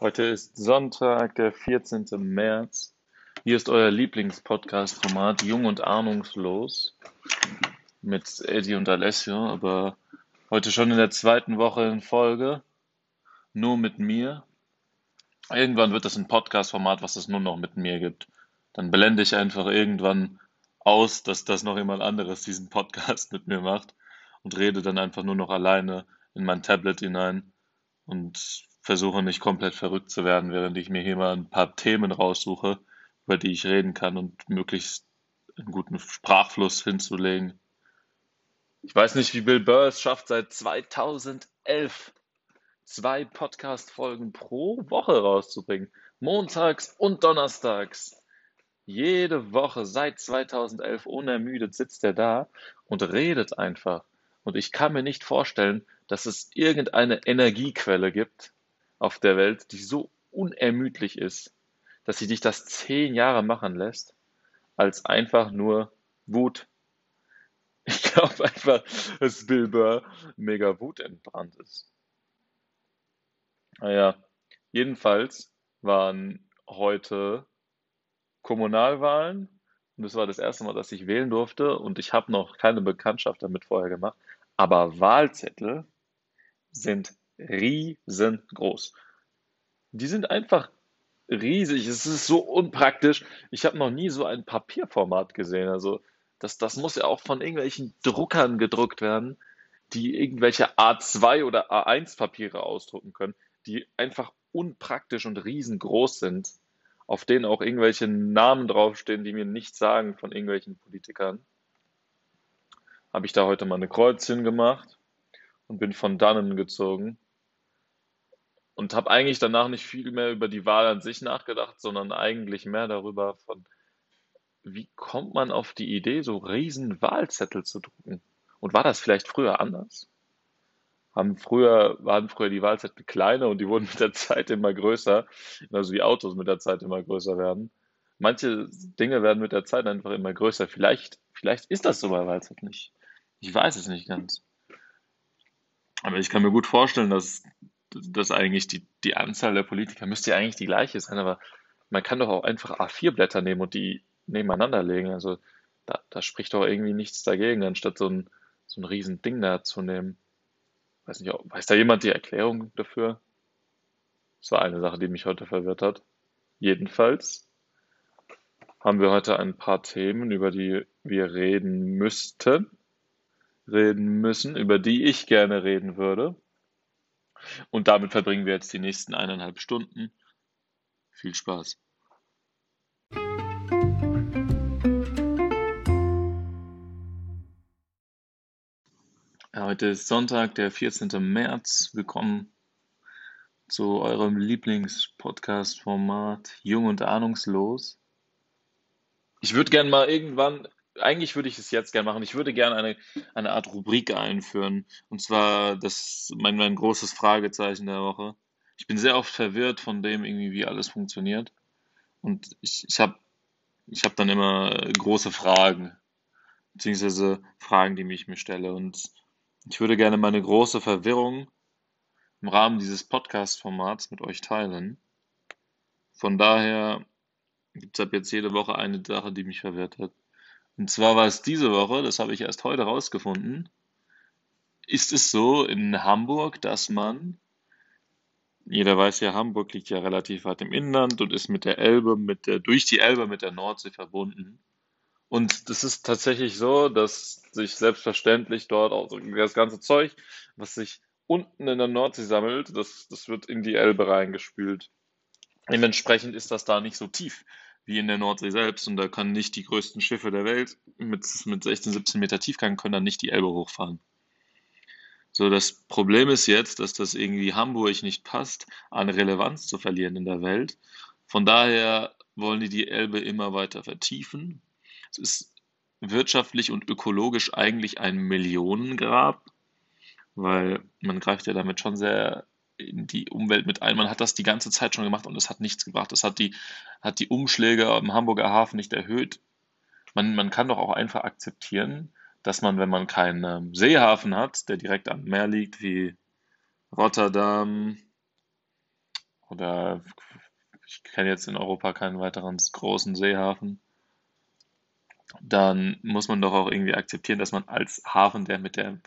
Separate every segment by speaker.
Speaker 1: Heute ist Sonntag, der 14. März. Hier ist euer Lieblingspodcast-Format Jung und Ahnungslos mit Eddie und Alessio, aber heute schon in der zweiten Woche in Folge, nur mit mir. Irgendwann wird das ein Podcast-Format, was es nur noch mit mir gibt. Dann blende ich einfach irgendwann aus, dass das noch jemand anderes diesen Podcast mit mir macht und rede dann einfach nur noch alleine in mein Tablet hinein und versuche nicht komplett verrückt zu werden, während ich mir hier mal ein paar Themen raussuche, über die ich reden kann und möglichst einen guten Sprachfluss hinzulegen. Ich weiß nicht, wie Bill Burr es schafft, seit 2011 zwei Podcast-Folgen pro Woche rauszubringen. Montags und donnerstags. Jede Woche seit 2011 unermüdet sitzt er da und redet einfach. Und ich kann mir nicht vorstellen, dass es irgendeine Energiequelle gibt, auf der Welt, die so unermüdlich ist, dass sie dich das zehn Jahre machen lässt, als einfach nur Wut. Ich glaube einfach, dass Bill Burr mega wutentbrannt ist. Naja, jedenfalls waren heute Kommunalwahlen und das war das erste Mal, dass ich wählen durfte und ich habe noch keine Bekanntschaft damit vorher gemacht, aber Wahlzettel sind riesengroß. Die sind einfach riesig. Es ist so unpraktisch. Ich habe noch nie so ein Papierformat gesehen. Also das, das muss ja auch von irgendwelchen Druckern gedruckt werden, die irgendwelche A2 oder A1 Papiere ausdrucken können, die einfach unpraktisch und riesengroß sind, auf denen auch irgendwelche Namen draufstehen, die mir nichts sagen von irgendwelchen Politikern. Habe ich da heute mal eine Kreuzchen gemacht und bin von dannen gezogen und habe eigentlich danach nicht viel mehr über die Wahl an sich nachgedacht, sondern eigentlich mehr darüber von, wie kommt man auf die Idee, so riesen Wahlzettel zu drucken? Und war das vielleicht früher anders? Haben früher, waren früher die Wahlzettel kleiner und die wurden mit der Zeit immer größer, also wie Autos mit der Zeit immer größer werden. Manche Dinge werden mit der Zeit einfach immer größer. Vielleicht, vielleicht ist das so bei Wahlzettel nicht. Ich weiß es nicht ganz. Aber ich kann mir gut vorstellen, dass dass eigentlich die, die Anzahl der Politiker müsste ja eigentlich die gleiche sein, aber man kann doch auch einfach A4-Blätter nehmen und die nebeneinander legen. Also da, da spricht doch irgendwie nichts dagegen, anstatt so ein, so ein riesen Ding da zu nehmen. Weiß nicht, weiß da jemand die Erklärung dafür? Das war eine Sache, die mich heute verwirrt hat. Jedenfalls haben wir heute ein paar Themen, über die wir reden müssten, reden müssen, über die ich gerne reden würde. Und damit verbringen wir jetzt die nächsten eineinhalb Stunden. Viel Spaß. heute ist Sonntag, der 14. März. Willkommen zu eurem Lieblingspodcast-Format Jung und Ahnungslos. Ich würde gerne mal irgendwann eigentlich würde ich es jetzt gerne machen. Ich würde gerne eine, eine Art Rubrik einführen. Und zwar das mein, mein großes Fragezeichen der Woche. Ich bin sehr oft verwirrt von dem, irgendwie, wie alles funktioniert. Und ich, ich habe ich hab dann immer große Fragen, beziehungsweise Fragen, die mich mir stelle. Und ich würde gerne meine große Verwirrung im Rahmen dieses Podcast-Formats mit euch teilen. Von daher gibt es ab jetzt jede Woche eine Sache, die mich verwirrt hat. Und zwar war es diese Woche, das habe ich erst heute rausgefunden, ist es so in Hamburg, dass man, jeder weiß ja, Hamburg liegt ja relativ weit im Inland und ist mit der Elbe, mit der, durch die Elbe mit der Nordsee verbunden. Und das ist tatsächlich so, dass sich selbstverständlich dort auch das ganze Zeug, was sich unten in der Nordsee sammelt, das, das wird in die Elbe reingespült. Dementsprechend ist das da nicht so tief wie in der Nordsee selbst. Und da können nicht die größten Schiffe der Welt mit, mit 16, 17 Meter Tiefgang können dann nicht die Elbe hochfahren. So, das Problem ist jetzt, dass das irgendwie Hamburg nicht passt, an Relevanz zu verlieren in der Welt. Von daher wollen die die Elbe immer weiter vertiefen. Es ist wirtschaftlich und ökologisch eigentlich ein Millionengrab, weil man greift ja damit schon sehr in die Umwelt mit ein. Man hat das die ganze Zeit schon gemacht und es hat nichts gebracht. Es hat die, hat die Umschläge im Hamburger Hafen nicht erhöht. Man, man kann doch auch einfach akzeptieren, dass man, wenn man keinen ähm, Seehafen hat, der direkt am Meer liegt, wie Rotterdam, oder ich kenne jetzt in Europa keinen weiteren großen Seehafen, dann muss man doch auch irgendwie akzeptieren, dass man als Hafen, der mit dem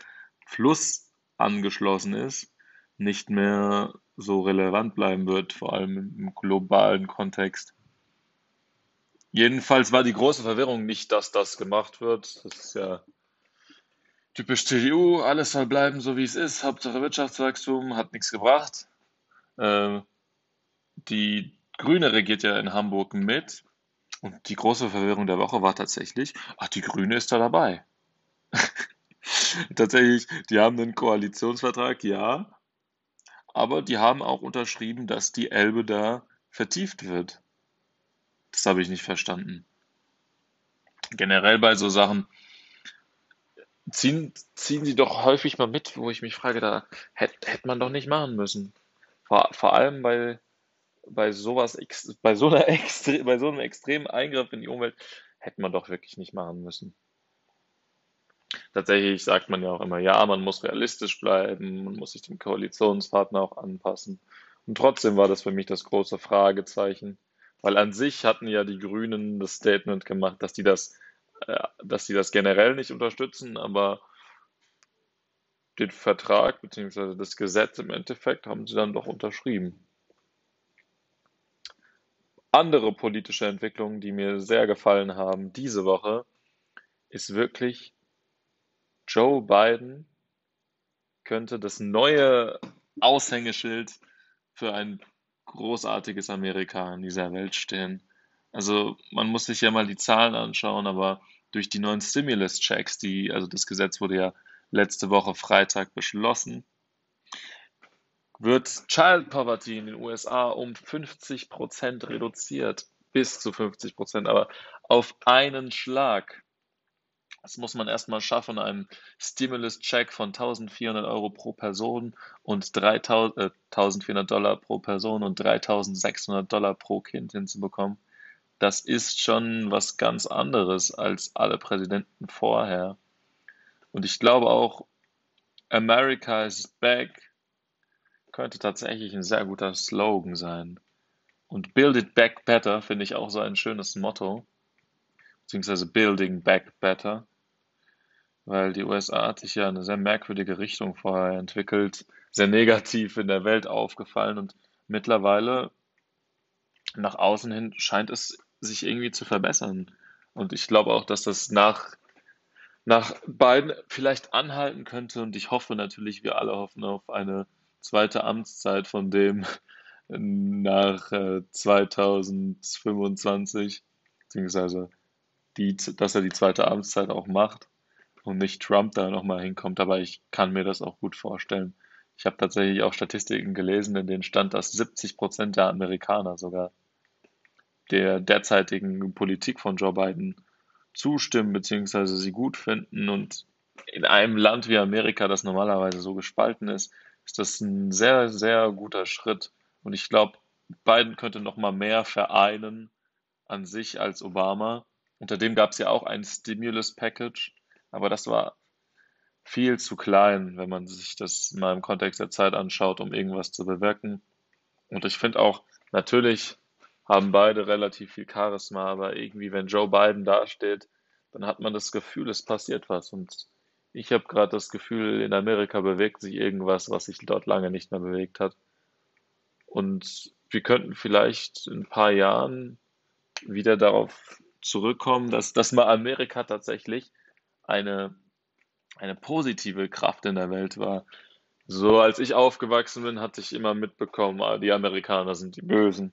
Speaker 1: Fluss angeschlossen ist, nicht mehr so relevant bleiben wird, vor allem im globalen Kontext. Jedenfalls war die große Verwirrung nicht, dass das gemacht wird. Das ist ja typisch CDU, alles soll bleiben so wie es ist, Hauptsache Wirtschaftswachstum, hat nichts gebracht. Äh, die Grüne regiert ja in Hamburg mit und die große Verwirrung der Woche war tatsächlich, ach, die Grüne ist da dabei. tatsächlich, die haben einen Koalitionsvertrag, ja, aber die haben auch unterschrieben, dass die Elbe da vertieft wird. Das habe ich nicht verstanden. Generell bei so Sachen ziehen, ziehen sie doch häufig mal mit, wo ich mich frage, da hätte hätt man doch nicht machen müssen. Vor, vor allem bei, bei sowas, bei so einer extre, bei so einem extremen Eingriff in die Umwelt hätte man doch wirklich nicht machen müssen. Tatsächlich sagt man ja auch immer, ja, man muss realistisch bleiben, man muss sich dem Koalitionspartner auch anpassen. Und trotzdem war das für mich das große Fragezeichen, weil an sich hatten ja die Grünen das Statement gemacht, dass die das, äh, dass die das generell nicht unterstützen, aber den Vertrag bzw. das Gesetz im Endeffekt haben sie dann doch unterschrieben. Andere politische Entwicklungen, die mir sehr gefallen haben diese Woche, ist wirklich Joe Biden könnte das neue Aushängeschild für ein großartiges Amerika in dieser Welt stehen. Also man muss sich ja mal die Zahlen anschauen, aber durch die neuen Stimulus-Checks, die, also das Gesetz wurde ja letzte Woche Freitag beschlossen, wird Child Poverty in den USA um 50 Prozent reduziert, bis zu 50 Prozent, aber auf einen Schlag. Das muss man erstmal schaffen, einen Stimulus-Check von 1400 Euro pro Person und 3000, äh, 1400 Dollar pro Person und 3600 Dollar pro Kind hinzubekommen. Das ist schon was ganz anderes als alle Präsidenten vorher. Und ich glaube auch, America is back könnte tatsächlich ein sehr guter Slogan sein. Und Build it back better finde ich auch so ein schönes Motto. Beziehungsweise Building back better weil die USA hat sich ja eine sehr merkwürdige Richtung vorher entwickelt, sehr negativ in der Welt aufgefallen und mittlerweile nach außen hin scheint es sich irgendwie zu verbessern. Und ich glaube auch, dass das nach, nach Biden vielleicht anhalten könnte und ich hoffe natürlich, wir alle hoffen auf eine zweite Amtszeit von dem nach äh, 2025, beziehungsweise die, dass er die zweite Amtszeit auch macht und nicht Trump da nochmal hinkommt, aber ich kann mir das auch gut vorstellen. Ich habe tatsächlich auch Statistiken gelesen, in denen stand, dass 70 Prozent der Amerikaner sogar der derzeitigen Politik von Joe Biden zustimmen bzw. sie gut finden. Und in einem Land wie Amerika, das normalerweise so gespalten ist, ist das ein sehr, sehr guter Schritt. Und ich glaube, Biden könnte noch mal mehr vereinen an sich als Obama. Unter dem gab es ja auch ein Stimulus Package, aber das war viel zu klein, wenn man sich das mal im Kontext der Zeit anschaut, um irgendwas zu bewirken. Und ich finde auch, natürlich haben beide relativ viel Charisma, aber irgendwie, wenn Joe Biden dasteht, dann hat man das Gefühl, es passiert was. Und ich habe gerade das Gefühl, in Amerika bewegt sich irgendwas, was sich dort lange nicht mehr bewegt hat. Und wir könnten vielleicht in ein paar Jahren wieder darauf zurückkommen, dass, dass mal Amerika tatsächlich eine, eine positive Kraft in der Welt war. So als ich aufgewachsen bin, hatte ich immer mitbekommen, ah, die Amerikaner sind die Bösen.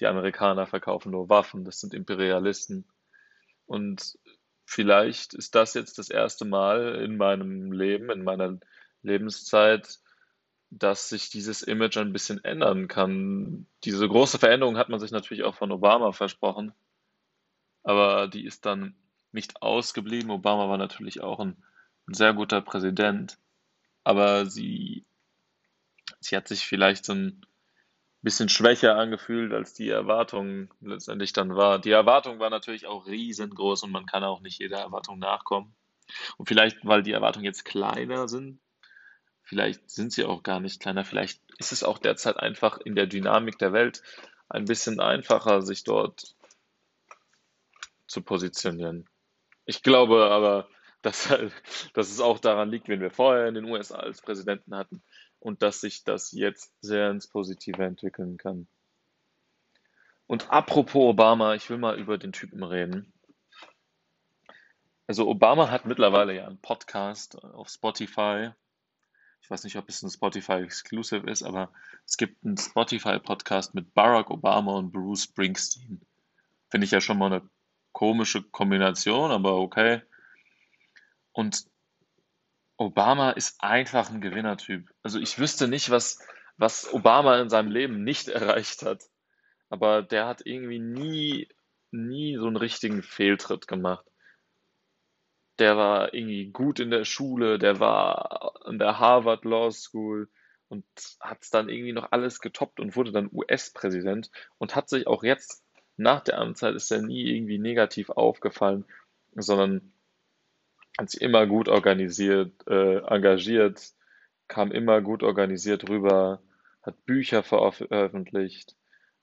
Speaker 1: Die Amerikaner verkaufen nur Waffen, das sind Imperialisten. Und vielleicht ist das jetzt das erste Mal in meinem Leben, in meiner Lebenszeit, dass sich dieses Image ein bisschen ändern kann. Diese große Veränderung hat man sich natürlich auch von Obama versprochen, aber die ist dann nicht ausgeblieben. Obama war natürlich auch ein, ein sehr guter Präsident, aber sie, sie hat sich vielleicht so ein bisschen schwächer angefühlt, als die Erwartung letztendlich dann war. Die Erwartung war natürlich auch riesengroß und man kann auch nicht jeder Erwartung nachkommen. Und vielleicht, weil die Erwartungen jetzt kleiner sind, Vielleicht sind sie auch gar nicht kleiner. Vielleicht ist es auch derzeit einfach in der Dynamik der Welt ein bisschen einfacher, sich dort zu positionieren. Ich glaube aber, dass, halt, dass es auch daran liegt, wen wir vorher in den USA als Präsidenten hatten und dass sich das jetzt sehr ins Positive entwickeln kann. Und apropos Obama, ich will mal über den Typen reden. Also Obama hat mittlerweile ja einen Podcast auf Spotify. Ich weiß nicht, ob es ein Spotify Exclusive ist, aber es gibt einen Spotify Podcast mit Barack Obama und Bruce Springsteen. Finde ich ja schon mal eine komische Kombination, aber okay. Und Obama ist einfach ein Gewinnertyp. Also ich wüsste nicht, was, was Obama in seinem Leben nicht erreicht hat. Aber der hat irgendwie nie, nie so einen richtigen Fehltritt gemacht. Der war irgendwie gut in der Schule, der war an der Harvard Law School und hat es dann irgendwie noch alles getoppt und wurde dann US-Präsident und hat sich auch jetzt nach der Amtszeit ist er nie irgendwie negativ aufgefallen, sondern hat sich immer gut organisiert, äh, engagiert, kam immer gut organisiert rüber, hat Bücher veröffentlicht.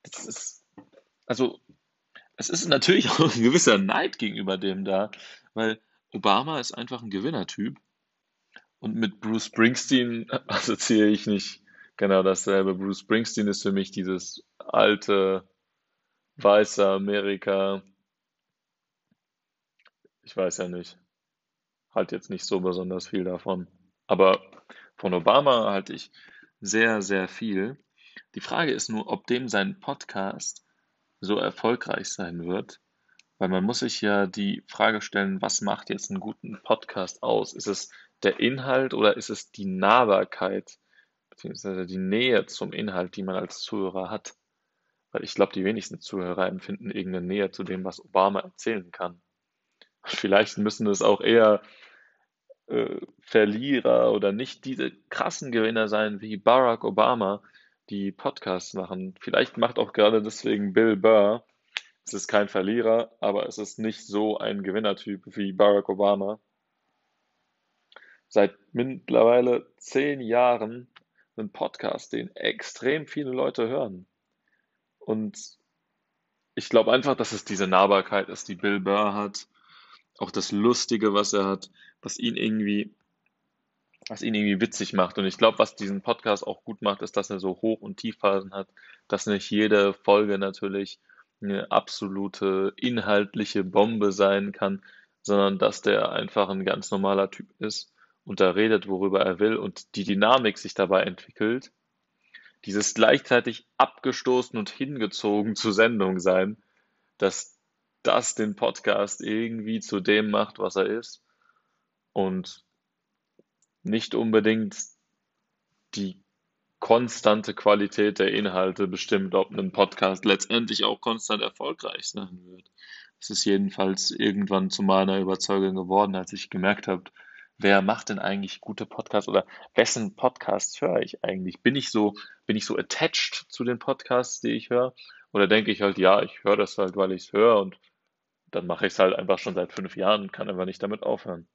Speaker 1: Das ist, also, es ist natürlich auch ein gewisser Neid gegenüber dem da, weil Obama ist einfach ein Gewinnertyp. Und mit Bruce Springsteen assoziiere ich nicht genau dasselbe. Bruce Springsteen ist für mich dieses alte, weiße Amerika. Ich weiß ja nicht halte jetzt nicht so besonders viel davon. Aber von Obama halte ich sehr, sehr viel. Die Frage ist nur, ob dem sein Podcast so erfolgreich sein wird, weil man muss sich ja die Frage stellen, was macht jetzt einen guten Podcast aus? Ist es der Inhalt oder ist es die Nahbarkeit beziehungsweise die Nähe zum Inhalt, die man als Zuhörer hat? Weil ich glaube, die wenigsten Zuhörer empfinden irgendeine Nähe zu dem, was Obama erzählen kann. Vielleicht müssen es auch eher äh, Verlierer oder nicht diese krassen Gewinner sein wie Barack Obama, die Podcasts machen. Vielleicht macht auch gerade deswegen Bill Burr. Es ist kein Verlierer, aber es ist nicht so ein Gewinnertyp wie Barack Obama. Seit mittlerweile zehn Jahren ein Podcast, den extrem viele Leute hören. Und ich glaube einfach, dass es diese Nahbarkeit ist, die Bill Burr hat. Auch das Lustige, was er hat was ihn irgendwie, was ihn irgendwie witzig macht. Und ich glaube, was diesen Podcast auch gut macht, ist, dass er so Hoch- und Tiefphasen hat, dass nicht jede Folge natürlich eine absolute inhaltliche Bombe sein kann, sondern dass der einfach ein ganz normaler Typ ist und da redet, worüber er will und die Dynamik sich dabei entwickelt. Dieses gleichzeitig abgestoßen und hingezogen zur Sendung sein, dass das den Podcast irgendwie zu dem macht, was er ist und nicht unbedingt die konstante Qualität der Inhalte bestimmt, ob ein Podcast letztendlich auch konstant erfolgreich sein wird. Es ist jedenfalls irgendwann zu meiner Überzeugung geworden, als ich gemerkt habe, wer macht denn eigentlich gute Podcasts oder wessen Podcasts höre ich eigentlich? Bin ich so, bin ich so attached zu den Podcasts, die ich höre? Oder denke ich halt, ja, ich höre das halt, weil ich es höre und dann mache ich es halt einfach schon seit fünf Jahren und kann einfach nicht damit aufhören.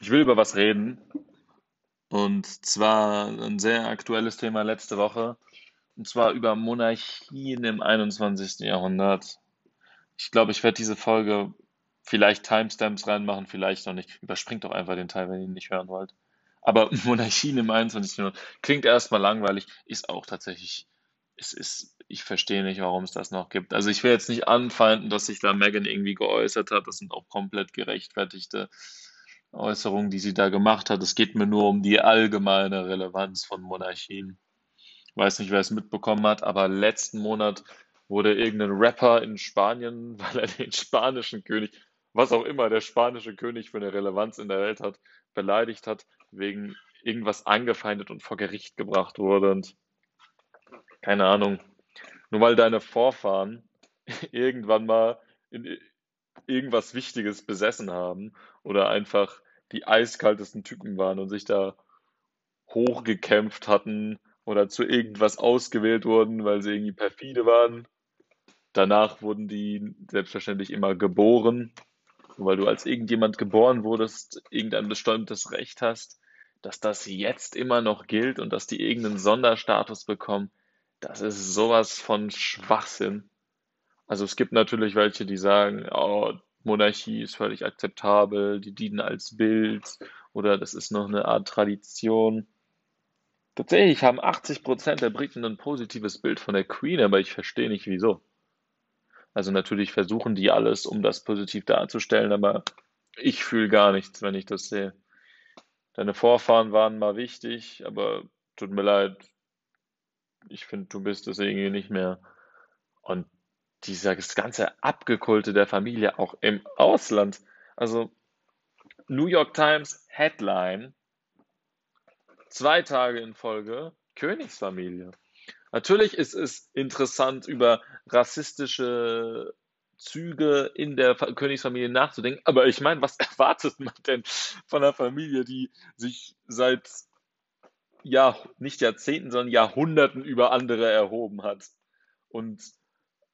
Speaker 1: Ich will über was reden. Und zwar ein sehr aktuelles Thema letzte Woche. Und zwar über Monarchien im 21. Jahrhundert. Ich glaube, ich werde diese Folge vielleicht Timestamps reinmachen, vielleicht noch nicht. Überspringt doch einfach den Teil, wenn ihr ihn nicht hören wollt. Aber Monarchien im 21. Jahrhundert klingt erstmal langweilig, ist auch tatsächlich, es ist, ich verstehe nicht, warum es das noch gibt. Also ich will jetzt nicht anfeinden, dass sich da Megan irgendwie geäußert hat. Das sind auch komplett gerechtfertigte Äußerungen, die sie da gemacht hat. Es geht mir nur um die allgemeine Relevanz von Monarchien. Weiß nicht, wer es mitbekommen hat, aber letzten Monat wurde irgendein Rapper in Spanien, weil er den spanischen König, was auch immer der spanische König für eine Relevanz in der Welt hat, beleidigt hat, wegen irgendwas angefeindet und vor Gericht gebracht wurde. Und keine Ahnung, nur weil deine Vorfahren irgendwann mal in irgendwas Wichtiges besessen haben oder einfach die eiskaltesten Typen waren und sich da hochgekämpft hatten oder zu irgendwas ausgewählt wurden, weil sie irgendwie perfide waren, Danach wurden die selbstverständlich immer geboren, weil du als irgendjemand geboren wurdest, irgendein bestimmtes Recht hast, dass das jetzt immer noch gilt und dass die irgendeinen Sonderstatus bekommen, das ist sowas von Schwachsinn. Also es gibt natürlich welche, die sagen, oh, Monarchie ist völlig akzeptabel, die dienen als Bild oder das ist noch eine Art Tradition. Tatsächlich haben 80% der Briten ein positives Bild von der Queen, aber ich verstehe nicht wieso. Also natürlich versuchen die alles, um das positiv darzustellen, aber ich fühle gar nichts, wenn ich das sehe. Deine Vorfahren waren mal wichtig, aber tut mir leid, ich finde, du bist es irgendwie nicht mehr. Und dieses ganze Abgekulte der Familie auch im Ausland. Also New York Times Headline, zwei Tage in Folge, Königsfamilie. Natürlich ist es interessant, über rassistische Züge in der Königsfamilie nachzudenken, aber ich meine, was erwartet man denn von einer Familie, die sich seit ja, nicht Jahrzehnten, sondern Jahrhunderten über andere erhoben hat und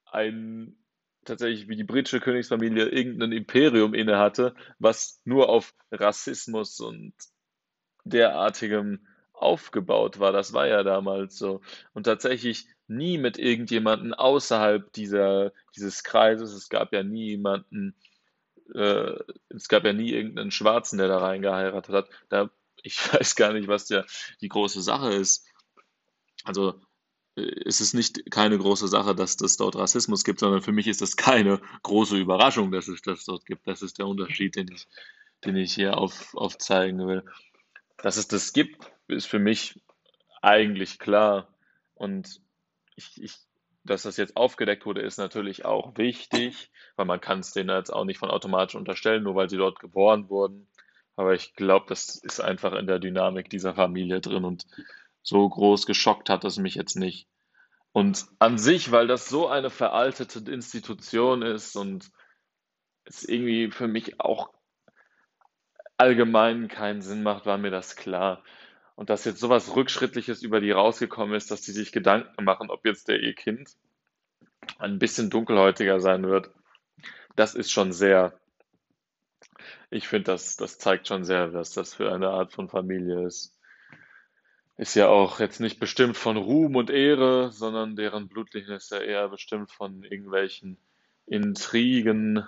Speaker 1: ein tatsächlich wie die britische Königsfamilie irgendein Imperium innehatte, was nur auf Rassismus und derartigem aufgebaut war. Das war ja damals so. Und tatsächlich nie mit irgendjemanden außerhalb dieser, dieses Kreises. Es gab ja nie jemanden, äh, es gab ja nie irgendeinen Schwarzen, der da reingeheiratet hat. Da, ich weiß gar nicht, was der, die große Sache ist. Also es ist nicht keine große Sache, dass es dort Rassismus gibt, sondern für mich ist das keine große Überraschung, dass es das dort gibt. Das ist der Unterschied, den ich, den ich hier auf, aufzeigen will. Dass es das gibt, ist für mich eigentlich klar. Und ich, ich, dass das jetzt aufgedeckt wurde, ist natürlich auch wichtig, weil man kann es denen jetzt auch nicht von automatisch unterstellen, nur weil sie dort geboren wurden. Aber ich glaube, das ist einfach in der Dynamik dieser Familie drin und so groß geschockt hat es mich jetzt nicht. Und an sich, weil das so eine veraltete Institution ist und es irgendwie für mich auch allgemein keinen Sinn macht, war mir das klar. Und dass jetzt sowas Rückschrittliches über die rausgekommen ist, dass die sich Gedanken machen, ob jetzt der ihr Kind ein bisschen dunkelhäutiger sein wird, das ist schon sehr, ich finde, das, das zeigt schon sehr, was das für eine Art von Familie ist. Ist ja auch jetzt nicht bestimmt von Ruhm und Ehre, sondern deren Blutlinie ist ja eher bestimmt von irgendwelchen Intrigen,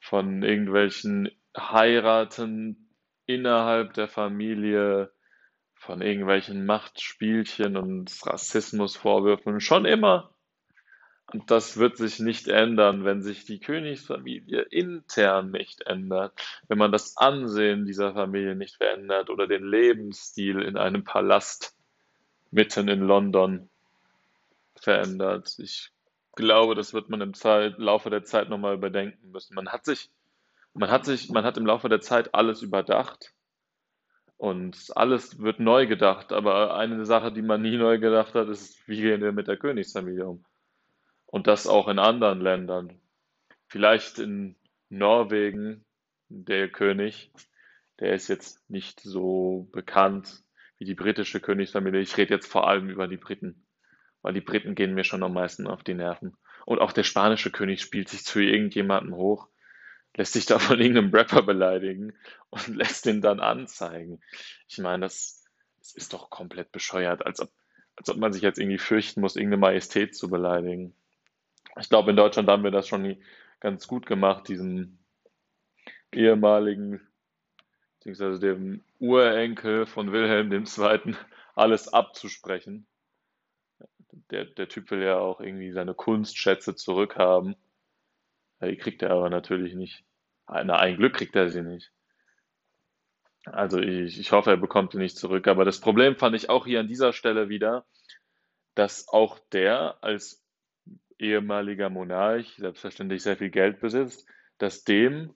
Speaker 1: von irgendwelchen Heiraten innerhalb der Familie, von irgendwelchen Machtspielchen und Rassismusvorwürfen. Schon immer und das wird sich nicht ändern, wenn sich die Königsfamilie intern nicht ändert, wenn man das Ansehen dieser Familie nicht verändert oder den Lebensstil in einem Palast mitten in London verändert. Ich glaube, das wird man im Zeit, Laufe der Zeit nochmal überdenken müssen. Man hat sich, man hat sich, man hat im Laufe der Zeit alles überdacht und alles wird neu gedacht. Aber eine Sache, die man nie neu gedacht hat, ist, wie gehen wir mit der Königsfamilie um? Und das auch in anderen Ländern. Vielleicht in Norwegen, der König, der ist jetzt nicht so bekannt wie die britische Königsfamilie. Ich rede jetzt vor allem über die Briten, weil die Briten gehen mir schon am meisten auf die Nerven. Und auch der spanische König spielt sich zu irgendjemandem hoch, lässt sich da von irgendeinem Rapper beleidigen und lässt den dann anzeigen. Ich meine, das, das ist doch komplett bescheuert, als ob, als ob man sich jetzt irgendwie fürchten muss, irgendeine Majestät zu beleidigen. Ich glaube, in Deutschland haben wir das schon ganz gut gemacht, diesem ehemaligen, beziehungsweise dem Urenkel von Wilhelm II. alles abzusprechen. Der, der Typ will ja auch irgendwie seine Kunstschätze zurückhaben. Die kriegt er aber natürlich nicht. Na, ein Glück kriegt er sie nicht. Also ich, ich hoffe, er bekommt sie nicht zurück. Aber das Problem fand ich auch hier an dieser Stelle wieder, dass auch der als ehemaliger Monarch selbstverständlich sehr viel Geld besitzt, dass dem,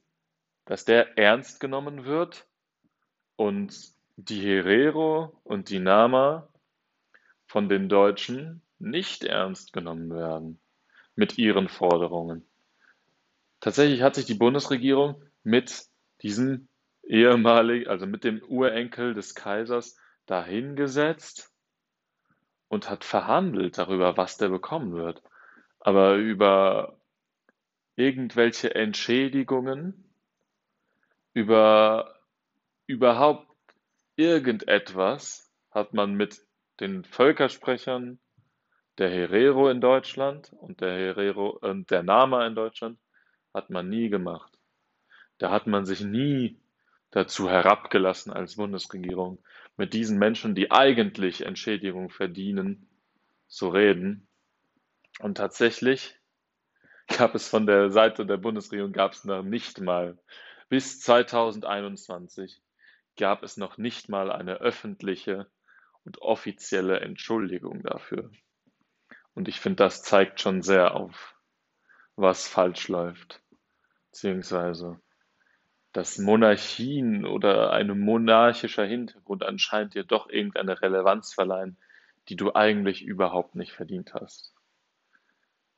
Speaker 1: dass der ernst genommen wird und die Herero und die Nama von den Deutschen nicht ernst genommen werden mit ihren Forderungen. Tatsächlich hat sich die Bundesregierung mit diesem ehemaligen, also mit dem Urenkel des Kaisers dahingesetzt und hat verhandelt darüber, was der bekommen wird. Aber über irgendwelche Entschädigungen, über überhaupt irgendetwas hat man mit den Völkersprechern der Herero in Deutschland und der Herero und äh, der Nama in Deutschland hat man nie gemacht. Da hat man sich nie dazu herabgelassen als Bundesregierung, mit diesen Menschen, die eigentlich Entschädigung verdienen, zu reden. Und tatsächlich gab es von der Seite der Bundesregierung gab es noch nicht mal bis 2021 gab es noch nicht mal eine öffentliche und offizielle Entschuldigung dafür. Und ich finde, das zeigt schon sehr auf, was falsch läuft, beziehungsweise dass Monarchien oder ein monarchischer Hintergrund anscheinend dir doch irgendeine Relevanz verleihen, die du eigentlich überhaupt nicht verdient hast.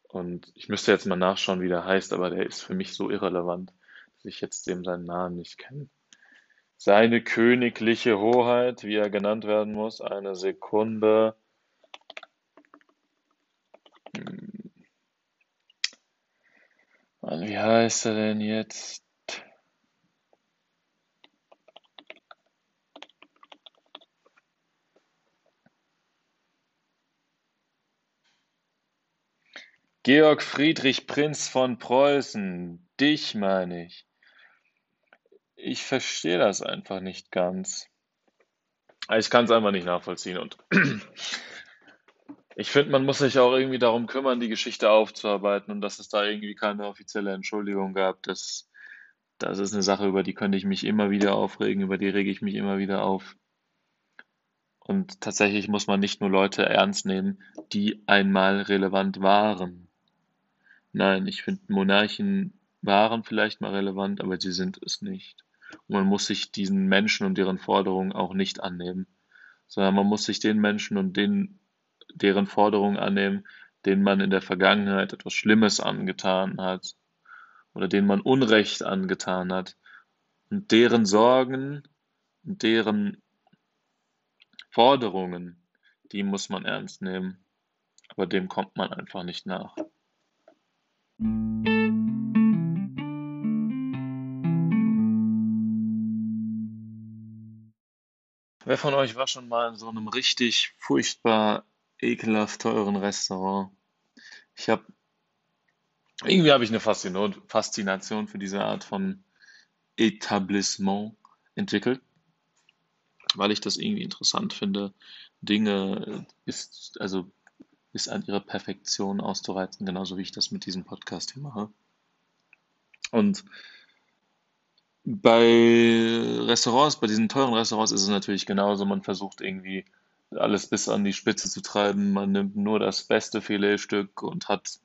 Speaker 1: Und ich müsste jetzt mal nachschauen, wie der heißt, aber der ist für mich so irrelevant, dass ich jetzt dem seinen Namen nicht kenne. Seine königliche Hoheit, wie er genannt werden muss, eine Sekunde. Wie heißt er denn jetzt? Georg Friedrich Prinz von Preußen, dich meine ich. Ich verstehe das einfach nicht ganz. Ich kann es einfach nicht nachvollziehen und ich finde, man muss sich auch irgendwie darum kümmern, die Geschichte aufzuarbeiten und dass es da irgendwie keine offizielle Entschuldigung gab. Das, das ist eine Sache, über die könnte ich mich immer wieder aufregen, über die rege ich mich immer wieder auf. Und tatsächlich muss man nicht nur Leute ernst nehmen, die einmal relevant waren. Nein, ich finde, Monarchen waren vielleicht mal relevant, aber sie sind es nicht. Und man muss sich diesen Menschen und deren Forderungen auch nicht annehmen, sondern man muss sich den Menschen und den, deren Forderungen annehmen, denen man in der Vergangenheit etwas Schlimmes angetan hat oder denen man Unrecht angetan hat und deren Sorgen und deren Forderungen, die muss man ernst nehmen. Aber dem kommt man einfach nicht nach. Wer von euch war schon mal in so einem richtig furchtbar ekelhaft teuren Restaurant? Ich habe irgendwie habe ich eine Faszination für diese Art von Etablissement entwickelt, weil ich das irgendwie interessant finde, Dinge ist also bis an ihre Perfektion auszureizen, genauso wie ich das mit diesem Podcast hier mache. Und bei Restaurants, bei diesen teuren Restaurants ist es natürlich genauso. Man versucht irgendwie alles bis an die Spitze zu treiben. Man nimmt nur das beste Filetstück und hat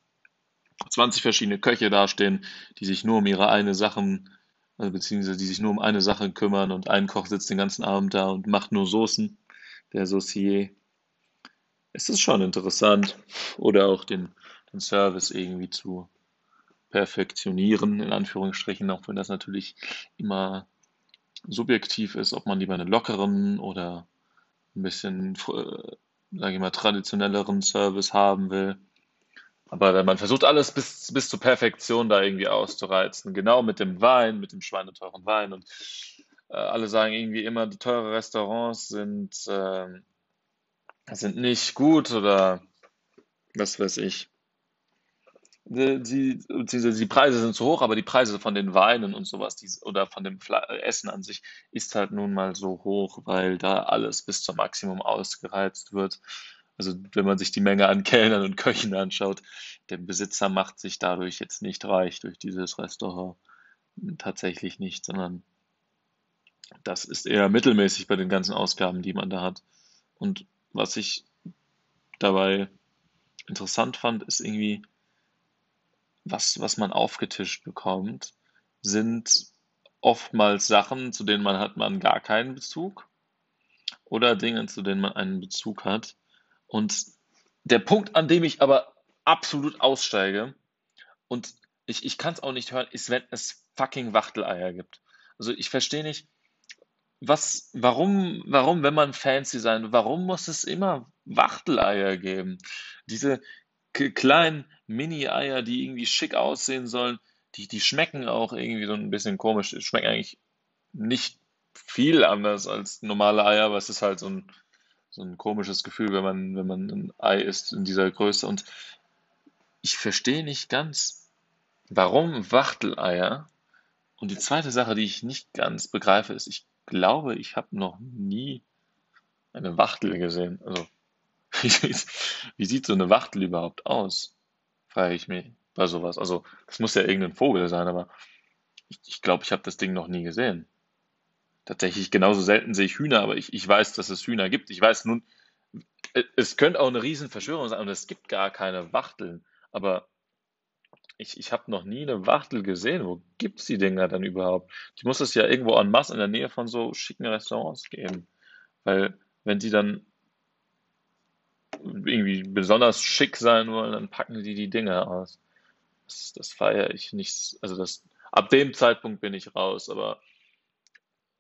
Speaker 1: 20 verschiedene Köche dastehen, die sich nur um ihre eine Sachen, also beziehungsweise die sich nur um eine Sache kümmern und ein Koch sitzt den ganzen Abend da und macht nur Soßen, der Saucier. Es ist schon interessant. Oder auch den, den Service irgendwie zu perfektionieren, in Anführungsstrichen, auch wenn das natürlich immer subjektiv ist, ob man lieber einen lockeren oder ein bisschen, äh, sage ich mal, traditionelleren Service haben will. Aber man versucht alles bis, bis zur Perfektion da irgendwie auszureizen. Genau mit dem Wein, mit dem schweineteuren Wein. Und äh, alle sagen irgendwie immer, die teure Restaurants sind äh, sind nicht gut oder was weiß ich. Die, die, die Preise sind zu hoch, aber die Preise von den Weinen und sowas die, oder von dem Essen an sich ist halt nun mal so hoch, weil da alles bis zum Maximum ausgereizt wird. Also wenn man sich die Menge an Kellnern und Köchen anschaut, der Besitzer macht sich dadurch jetzt nicht reich durch dieses Restaurant. Tatsächlich nicht, sondern das ist eher mittelmäßig bei den ganzen Ausgaben, die man da hat. Und was ich dabei interessant fand, ist irgendwie, was, was man aufgetischt bekommt, sind oftmals Sachen, zu denen man hat man gar keinen Bezug oder Dinge, zu denen man einen Bezug hat. Und der Punkt, an dem ich aber absolut aussteige und ich, ich kann es auch nicht hören, ist, wenn es fucking Wachteleier gibt. Also ich verstehe nicht, was, warum, warum, wenn man fancy sein, warum muss es immer Wachteleier geben? Diese, kleinen Mini-Eier, die irgendwie schick aussehen sollen, die, die schmecken auch irgendwie so ein bisschen komisch. Schmecken eigentlich nicht viel anders als normale Eier, aber es ist halt so ein, so ein komisches Gefühl, wenn man, wenn man ein Ei isst in dieser Größe. Und ich verstehe nicht ganz, warum Wachteleier. Und die zweite Sache, die ich nicht ganz begreife, ist, ich glaube, ich habe noch nie eine Wachtel gesehen. Also, wie sieht, wie sieht so eine Wachtel überhaupt aus? Frage ich mich bei sowas. Also, das muss ja irgendein Vogel sein, aber ich, ich glaube, ich habe das Ding noch nie gesehen. Tatsächlich genauso selten sehe ich Hühner, aber ich, ich weiß, dass es Hühner gibt. Ich weiß nun, es könnte auch eine Riesenverschwörung sein und es gibt gar keine Wachteln. Aber ich, ich habe noch nie eine Wachtel gesehen. Wo gibt es die Dinger dann überhaupt? Die muss es ja irgendwo en masse in der Nähe von so schicken Restaurants geben. Weil wenn die dann irgendwie besonders schick sein wollen, dann packen die die Dinger aus. Das, das feiere ich nicht. Also das, ab dem Zeitpunkt bin ich raus. Aber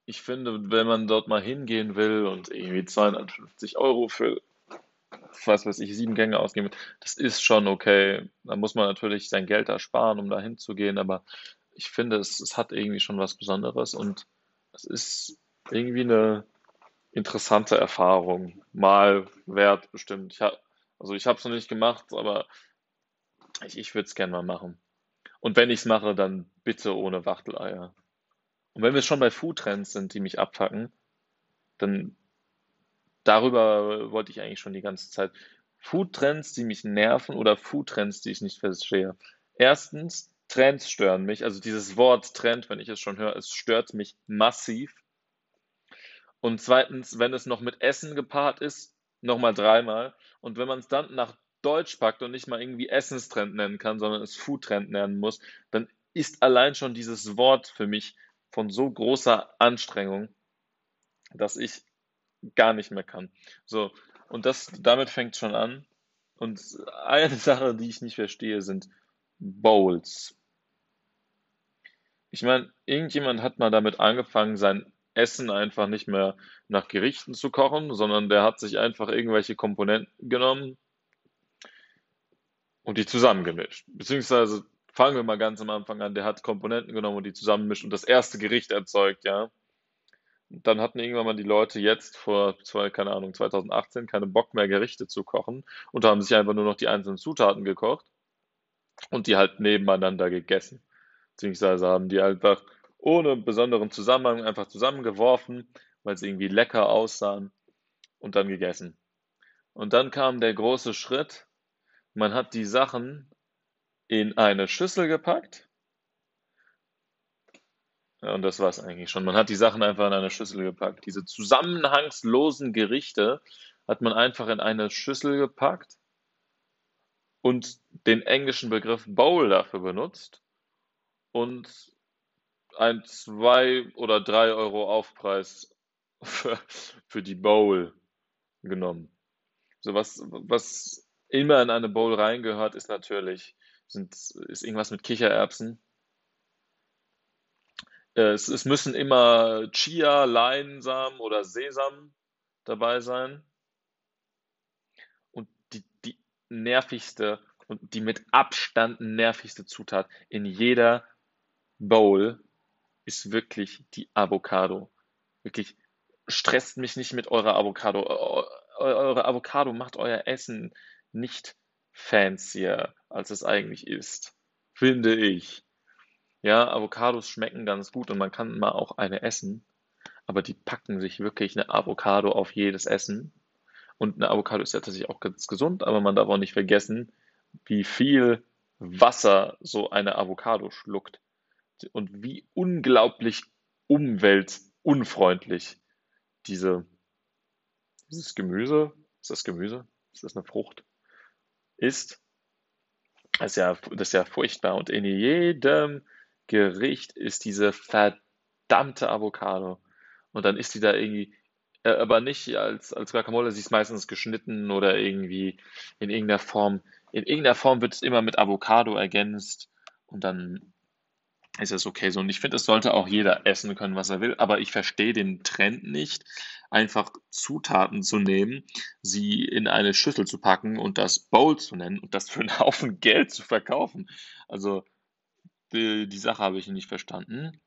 Speaker 1: ich finde, wenn man dort mal hingehen will und irgendwie 250 Euro für, was weiß ich, sieben Gänge ausgeben will, das ist schon okay. Da muss man natürlich sein Geld ersparen, um da hinzugehen, aber ich finde, es, es hat irgendwie schon was Besonderes und es ist irgendwie eine interessante Erfahrung. Mal wert bestimmt. Ich hab, also ich habe es noch nicht gemacht, aber ich, ich würde es gerne mal machen. Und wenn ich es mache, dann bitte ohne Wachteleier. Und wenn wir schon bei Foodtrends sind, die mich abfacken, dann darüber wollte ich eigentlich schon die ganze Zeit. Foodtrends, die mich nerven oder Foodtrends, die ich nicht verstehe. Erstens, Trends stören mich. Also dieses Wort Trend, wenn ich es schon höre, es stört mich massiv. Und zweitens, wenn es noch mit Essen gepaart ist, nochmal dreimal. Und wenn man es dann nach Deutsch packt und nicht mal irgendwie Essenstrend nennen kann, sondern es Foodtrend nennen muss, dann ist allein schon dieses Wort für mich von so großer Anstrengung, dass ich gar nicht mehr kann. So, und das, damit fängt schon an. Und eine Sache, die ich nicht verstehe, sind Bowls. Ich meine, irgendjemand hat mal damit angefangen, sein Essen einfach nicht mehr nach Gerichten zu kochen, sondern der hat sich einfach irgendwelche Komponenten genommen und die zusammengemischt. Beziehungsweise fangen wir mal ganz am Anfang an, der hat Komponenten genommen und die zusammenmischt und das erste Gericht erzeugt, ja. Dann hatten irgendwann mal die Leute jetzt vor, zwei, keine Ahnung, 2018 keinen Bock mehr Gerichte zu kochen und haben sich einfach nur noch die einzelnen Zutaten gekocht und die halt nebeneinander gegessen. Beziehungsweise haben die einfach ohne besonderen Zusammenhang einfach zusammengeworfen, weil sie irgendwie lecker aussahen und dann gegessen. Und dann kam der große Schritt, man hat die Sachen in eine Schüssel gepackt. Ja, und das war es eigentlich schon. Man hat die Sachen einfach in eine Schüssel gepackt. Diese zusammenhangslosen Gerichte hat man einfach in eine Schüssel gepackt und den englischen Begriff Bowl dafür benutzt und ein zwei oder drei Euro Aufpreis für, für die Bowl genommen. So was, was immer in eine Bowl reingehört, ist natürlich sind, ist irgendwas mit Kichererbsen. Äh, es, es müssen immer Chia, Leinsamen oder Sesam dabei sein. Und die, die nervigste und die mit Abstand nervigste Zutat in jeder Bowl ist wirklich die Avocado. Wirklich, stresst mich nicht mit eurer Avocado. Eure Avocado macht euer Essen nicht fancier, als es eigentlich ist, finde ich. Ja, Avocados schmecken ganz gut und man kann mal auch eine essen, aber die packen sich wirklich eine Avocado auf jedes Essen. Und eine Avocado ist ja tatsächlich auch ganz gesund, aber man darf auch nicht vergessen, wie viel Wasser so eine Avocado schluckt und wie unglaublich umweltunfreundlich diese, dieses Gemüse, ist das Gemüse? Ist das eine Frucht? ist. Das ist ja, das ist ja furchtbar. Und in jedem Gericht ist diese verdammte Avocado. Und dann ist die da irgendwie, äh, aber nicht als, als Guacamole, sie ist meistens geschnitten oder irgendwie in irgendeiner Form. In irgendeiner Form wird es immer mit Avocado ergänzt. Und dann ist es okay so. Und ich finde, es sollte auch jeder essen können, was er will, aber ich verstehe den Trend nicht, einfach Zutaten zu nehmen, sie in eine Schüssel zu packen und das Bowl zu nennen und das für einen Haufen Geld zu verkaufen. Also die, die Sache habe ich nicht verstanden.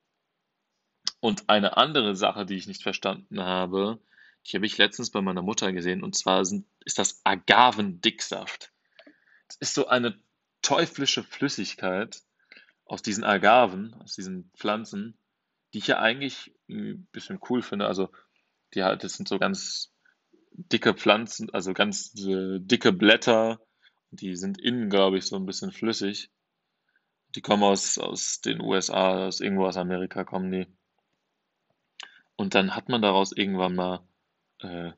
Speaker 1: Und eine andere Sache, die ich nicht verstanden habe, die habe ich letztens bei meiner Mutter gesehen, und zwar sind, ist das Agavendicksaft. Das ist so eine teuflische Flüssigkeit aus diesen Agaven, aus diesen Pflanzen, die ich ja eigentlich ein bisschen cool finde. Also, die halt, das sind so ganz dicke Pflanzen, also ganz äh, dicke Blätter. Die sind innen, glaube ich, so ein bisschen flüssig. Die kommen aus, aus den USA, aus irgendwo aus Amerika kommen die. Und dann hat man daraus irgendwann mal äh,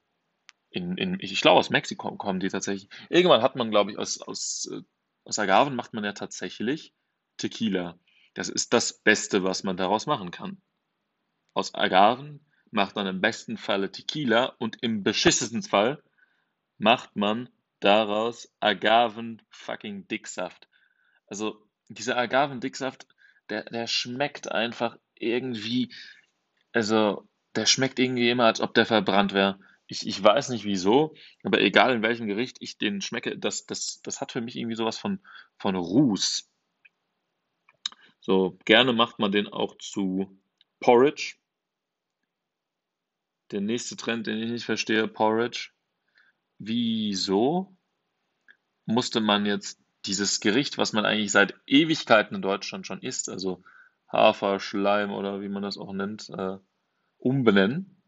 Speaker 1: in, in, ich glaube, aus Mexiko kommen die tatsächlich. Irgendwann hat man, glaube ich, aus, aus, äh, aus Agaven macht man ja tatsächlich Tequila. Das ist das Beste, was man daraus machen kann. Aus Agaven macht man im besten Falle Tequila und im beschissensten Fall macht man daraus Agaven fucking Dicksaft. Also dieser Agaven Dicksaft, der, der schmeckt einfach irgendwie, also der schmeckt irgendwie immer, als ob der verbrannt wäre. Ich, ich weiß nicht wieso, aber egal in welchem Gericht ich den schmecke, das, das, das hat für mich irgendwie sowas von, von Ruß. So, gerne macht man den auch zu Porridge. Der nächste Trend, den ich nicht verstehe, Porridge. Wieso musste man jetzt dieses Gericht, was man eigentlich seit Ewigkeiten in Deutschland schon isst, also Haferschleim oder wie man das auch nennt, äh, umbenennen.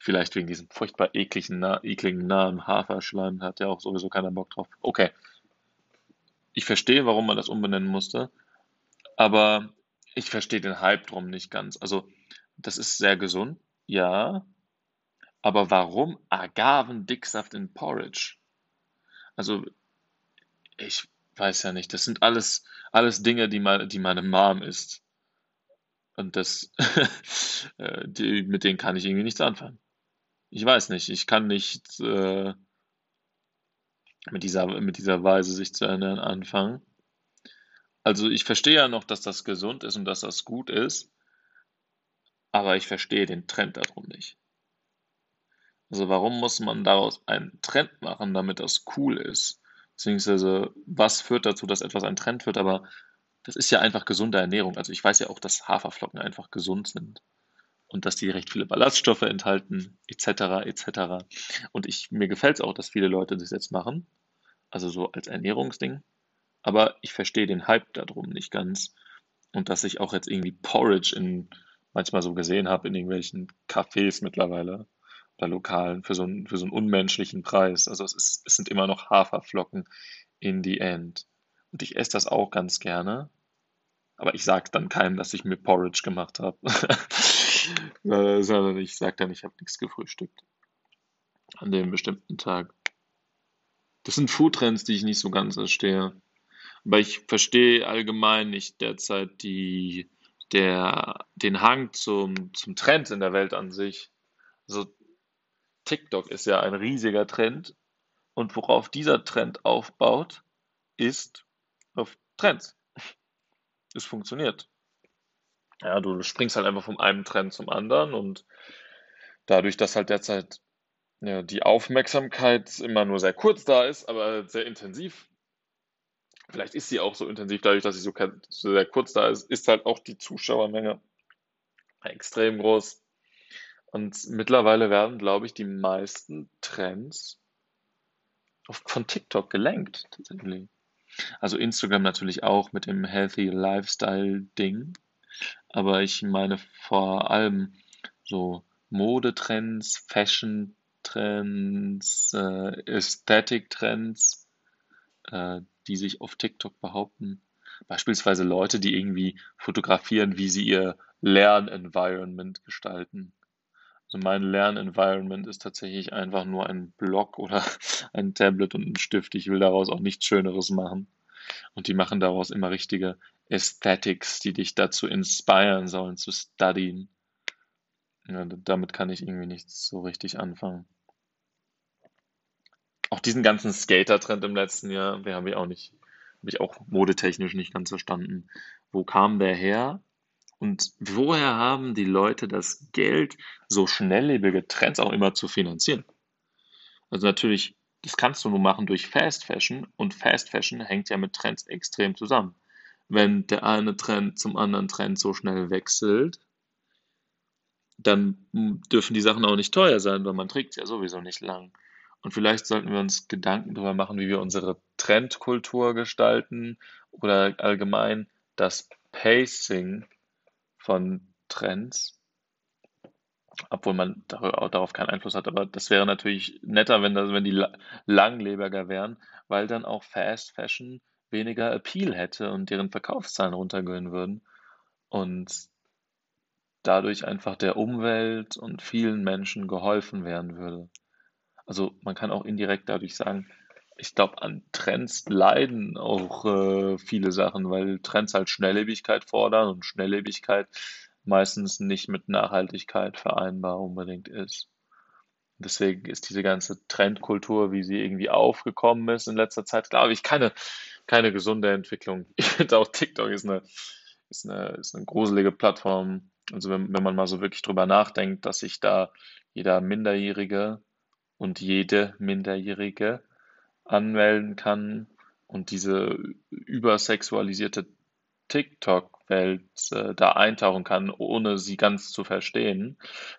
Speaker 1: Vielleicht wegen diesem furchtbar ekligen, ekligen Namen Haferschleim, hat ja auch sowieso keiner Bock drauf. Okay. Ich verstehe, warum man das umbenennen musste, aber ich verstehe den Hype drum nicht ganz. Also, das ist sehr gesund, ja, aber warum Agavendicksaft in Porridge? Also, ich weiß ja nicht. Das sind alles, alles Dinge, die, mal, die meine Mom isst. Und das, äh, die, mit denen kann ich irgendwie nichts anfangen. Ich weiß nicht, ich kann nicht äh, mit dieser, mit dieser Weise sich zu ernähren anfangen. Also ich verstehe ja noch, dass das gesund ist und dass das gut ist, aber ich verstehe den Trend darum nicht. Also warum muss man daraus einen Trend machen, damit das cool ist? Beziehungsweise was führt dazu, dass etwas ein Trend wird, aber das ist ja einfach gesunde Ernährung. Also ich weiß ja auch, dass Haferflocken einfach gesund sind und dass die recht viele Ballaststoffe enthalten, etc., etc. Und ich, mir gefällt es auch, dass viele Leute das jetzt machen, also so als Ernährungsding. Aber ich verstehe den Hype darum nicht ganz. Und dass ich auch jetzt irgendwie Porridge in manchmal so gesehen habe in irgendwelchen Cafés mittlerweile oder Lokalen für so einen, für so einen unmenschlichen Preis. Also es, ist, es sind immer noch Haferflocken in the end. Und ich esse das auch ganz gerne. Aber ich sage dann keinem, dass ich mir Porridge gemacht habe. Sondern ich sage dann, ich habe nichts gefrühstückt. An dem bestimmten Tag. Das sind Foodtrends, die ich nicht so ganz verstehe. Aber ich verstehe allgemein nicht derzeit die, der, den Hang zum, zum Trend in der Welt an sich. Also TikTok ist ja ein riesiger Trend. Und worauf dieser Trend aufbaut, ist auf Trends. Es funktioniert. Ja, du springst halt einfach vom einen Trend zum anderen und dadurch, dass halt derzeit ja, die Aufmerksamkeit immer nur sehr kurz da ist, aber sehr intensiv, vielleicht ist sie auch so intensiv, dadurch, dass sie so, so sehr kurz da ist, ist halt auch die Zuschauermenge extrem groß. Und mittlerweile werden, glaube ich, die meisten Trends von TikTok gelenkt, tatsächlich. Also Instagram natürlich auch mit dem Healthy Lifestyle Ding. Aber ich meine vor allem so Modetrends, Fashion-Trends, äh, Ästhetik-Trends, äh, die sich auf TikTok behaupten. Beispielsweise Leute, die irgendwie fotografieren, wie sie ihr Lernenvironment gestalten. Also mein Lernenvironment ist tatsächlich einfach nur ein Block oder ein Tablet und ein Stift. Ich will daraus auch nichts Schöneres machen. Und die machen daraus immer richtige Aesthetics, die dich dazu inspirieren sollen, zu studien. Ja, damit kann ich irgendwie nichts so richtig anfangen. Auch diesen ganzen Skater-Trend im letzten Jahr, den habe ich auch nicht, habe ich auch modetechnisch nicht ganz verstanden. Wo kam der her? Und woher haben die Leute das Geld, so schnelllebige Trends auch immer zu finanzieren? Also natürlich, das kannst du nur machen durch Fast Fashion und Fast Fashion hängt ja mit Trends extrem zusammen. Wenn der eine Trend zum anderen Trend so schnell wechselt, dann dürfen die Sachen auch nicht teuer sein, weil man trägt es ja sowieso nicht lang. Und vielleicht sollten wir uns Gedanken darüber machen, wie wir unsere Trendkultur gestalten oder allgemein das Pacing von Trends, obwohl man darauf keinen Einfluss hat. Aber das wäre natürlich netter, wenn, das, wenn die langlebiger wären, weil dann auch Fast Fashion weniger Appeal hätte und deren Verkaufszahlen runtergehen würden. Und dadurch einfach der Umwelt und vielen Menschen geholfen werden würde. Also man kann auch indirekt dadurch sagen, ich glaube, an Trends leiden auch äh, viele Sachen, weil Trends halt Schnelllebigkeit fordern und Schnelllebigkeit meistens nicht mit Nachhaltigkeit vereinbar unbedingt ist. Deswegen ist diese ganze Trendkultur, wie sie irgendwie aufgekommen ist in letzter Zeit, glaube ich, keine, keine gesunde Entwicklung. Ich finde auch TikTok ist eine, ist eine, ist eine gruselige Plattform. Also wenn, wenn man mal so wirklich drüber nachdenkt, dass sich da jeder Minderjährige und jede Minderjährige anmelden kann und diese übersexualisierte TikTok-Welt äh, da eintauchen kann, ohne sie ganz zu verstehen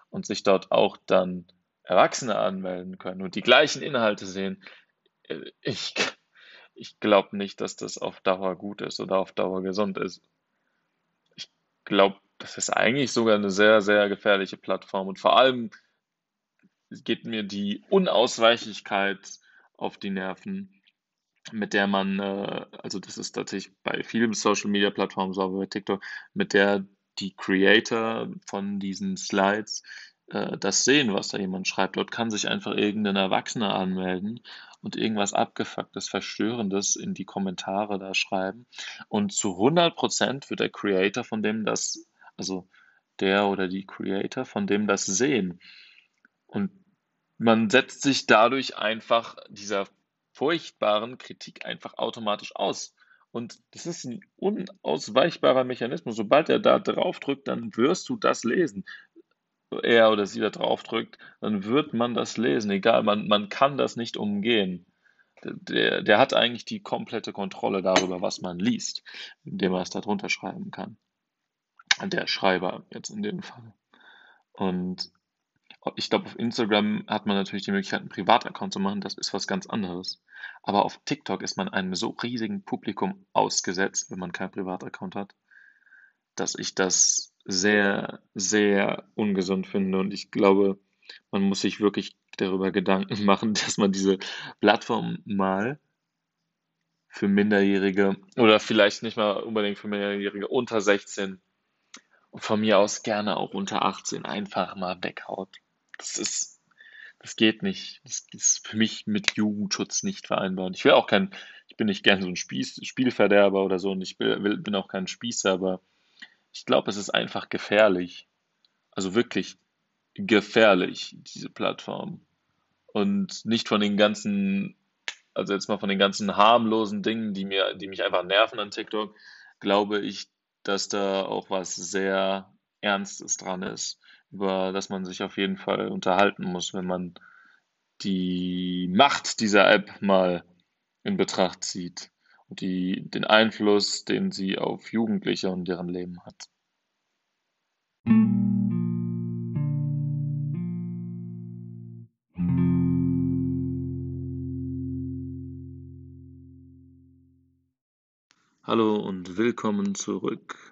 Speaker 1: und sich dort auch dann Erwachsene anmelden können und die gleichen Inhalte sehen. Äh, ich, ich glaube nicht, dass das auf Dauer gut ist oder auf Dauer gesund ist. Ich glaube, das ist eigentlich sogar eine sehr, sehr gefährliche Plattform und vor allem geht mir die Unausweichlichkeit auf die Nerven, mit der man, äh, also das ist tatsächlich bei vielen Social Media Plattformen, so bei TikTok, mit der die Creator von diesen Slides äh, das sehen, was da jemand schreibt. Dort kann sich einfach irgendein Erwachsener anmelden und irgendwas abgefucktes, verstörendes in die Kommentare da schreiben. Und zu 100% wird der Creator von dem das, also der oder die Creator von dem das sehen. Und man setzt sich dadurch einfach dieser furchtbaren Kritik einfach automatisch aus. Und das ist ein unausweichbarer Mechanismus. Sobald er da drauf drückt, dann wirst du das lesen. Er oder sie da drauf drückt, dann wird man das lesen. Egal, man, man kann das nicht umgehen. Der, der hat eigentlich die komplette Kontrolle darüber, was man liest, indem er es da drunter schreiben kann. Der Schreiber jetzt in dem Fall. Und ich glaube, auf Instagram hat man natürlich die Möglichkeit, einen Privataccount zu machen. Das ist was ganz anderes. Aber auf TikTok ist man einem so riesigen Publikum ausgesetzt, wenn man keinen Privataccount hat, dass ich das sehr, sehr ungesund finde. Und ich glaube, man muss sich wirklich darüber Gedanken machen, dass man diese Plattform mal für Minderjährige oder vielleicht nicht mal unbedingt für Minderjährige unter 16 und von mir aus gerne auch unter 18 einfach mal weghaut. Das ist, das geht nicht. Das ist für mich mit Jugendschutz nicht vereinbar. Und ich will auch kein, ich bin nicht gern so ein Spieß, Spielverderber oder so und ich will, bin auch kein Spießer, aber ich glaube, es ist einfach gefährlich. Also wirklich gefährlich, diese Plattform. Und nicht von den ganzen, also jetzt mal von den ganzen harmlosen Dingen, die mir, die mich einfach nerven an TikTok, glaube ich, dass da auch was sehr Ernstes dran ist über das man sich auf jeden Fall unterhalten muss, wenn man die Macht dieser App mal in Betracht zieht und die, den Einfluss, den sie auf Jugendliche und deren Leben hat. Hallo und willkommen zurück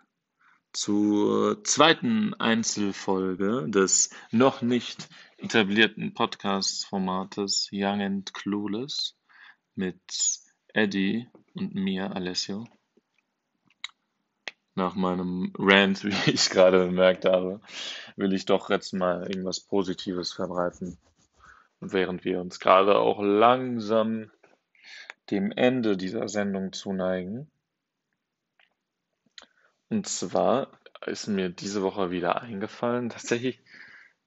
Speaker 1: zur zweiten Einzelfolge des noch nicht etablierten Podcast-Formates Young and Clueless mit Eddie und mir, Alessio. Nach meinem Rant, wie ich gerade bemerkt habe, will ich doch jetzt mal irgendwas Positives verbreiten. Und während wir uns gerade auch langsam dem Ende dieser Sendung zuneigen, und zwar ist mir diese Woche wieder eingefallen, tatsächlich,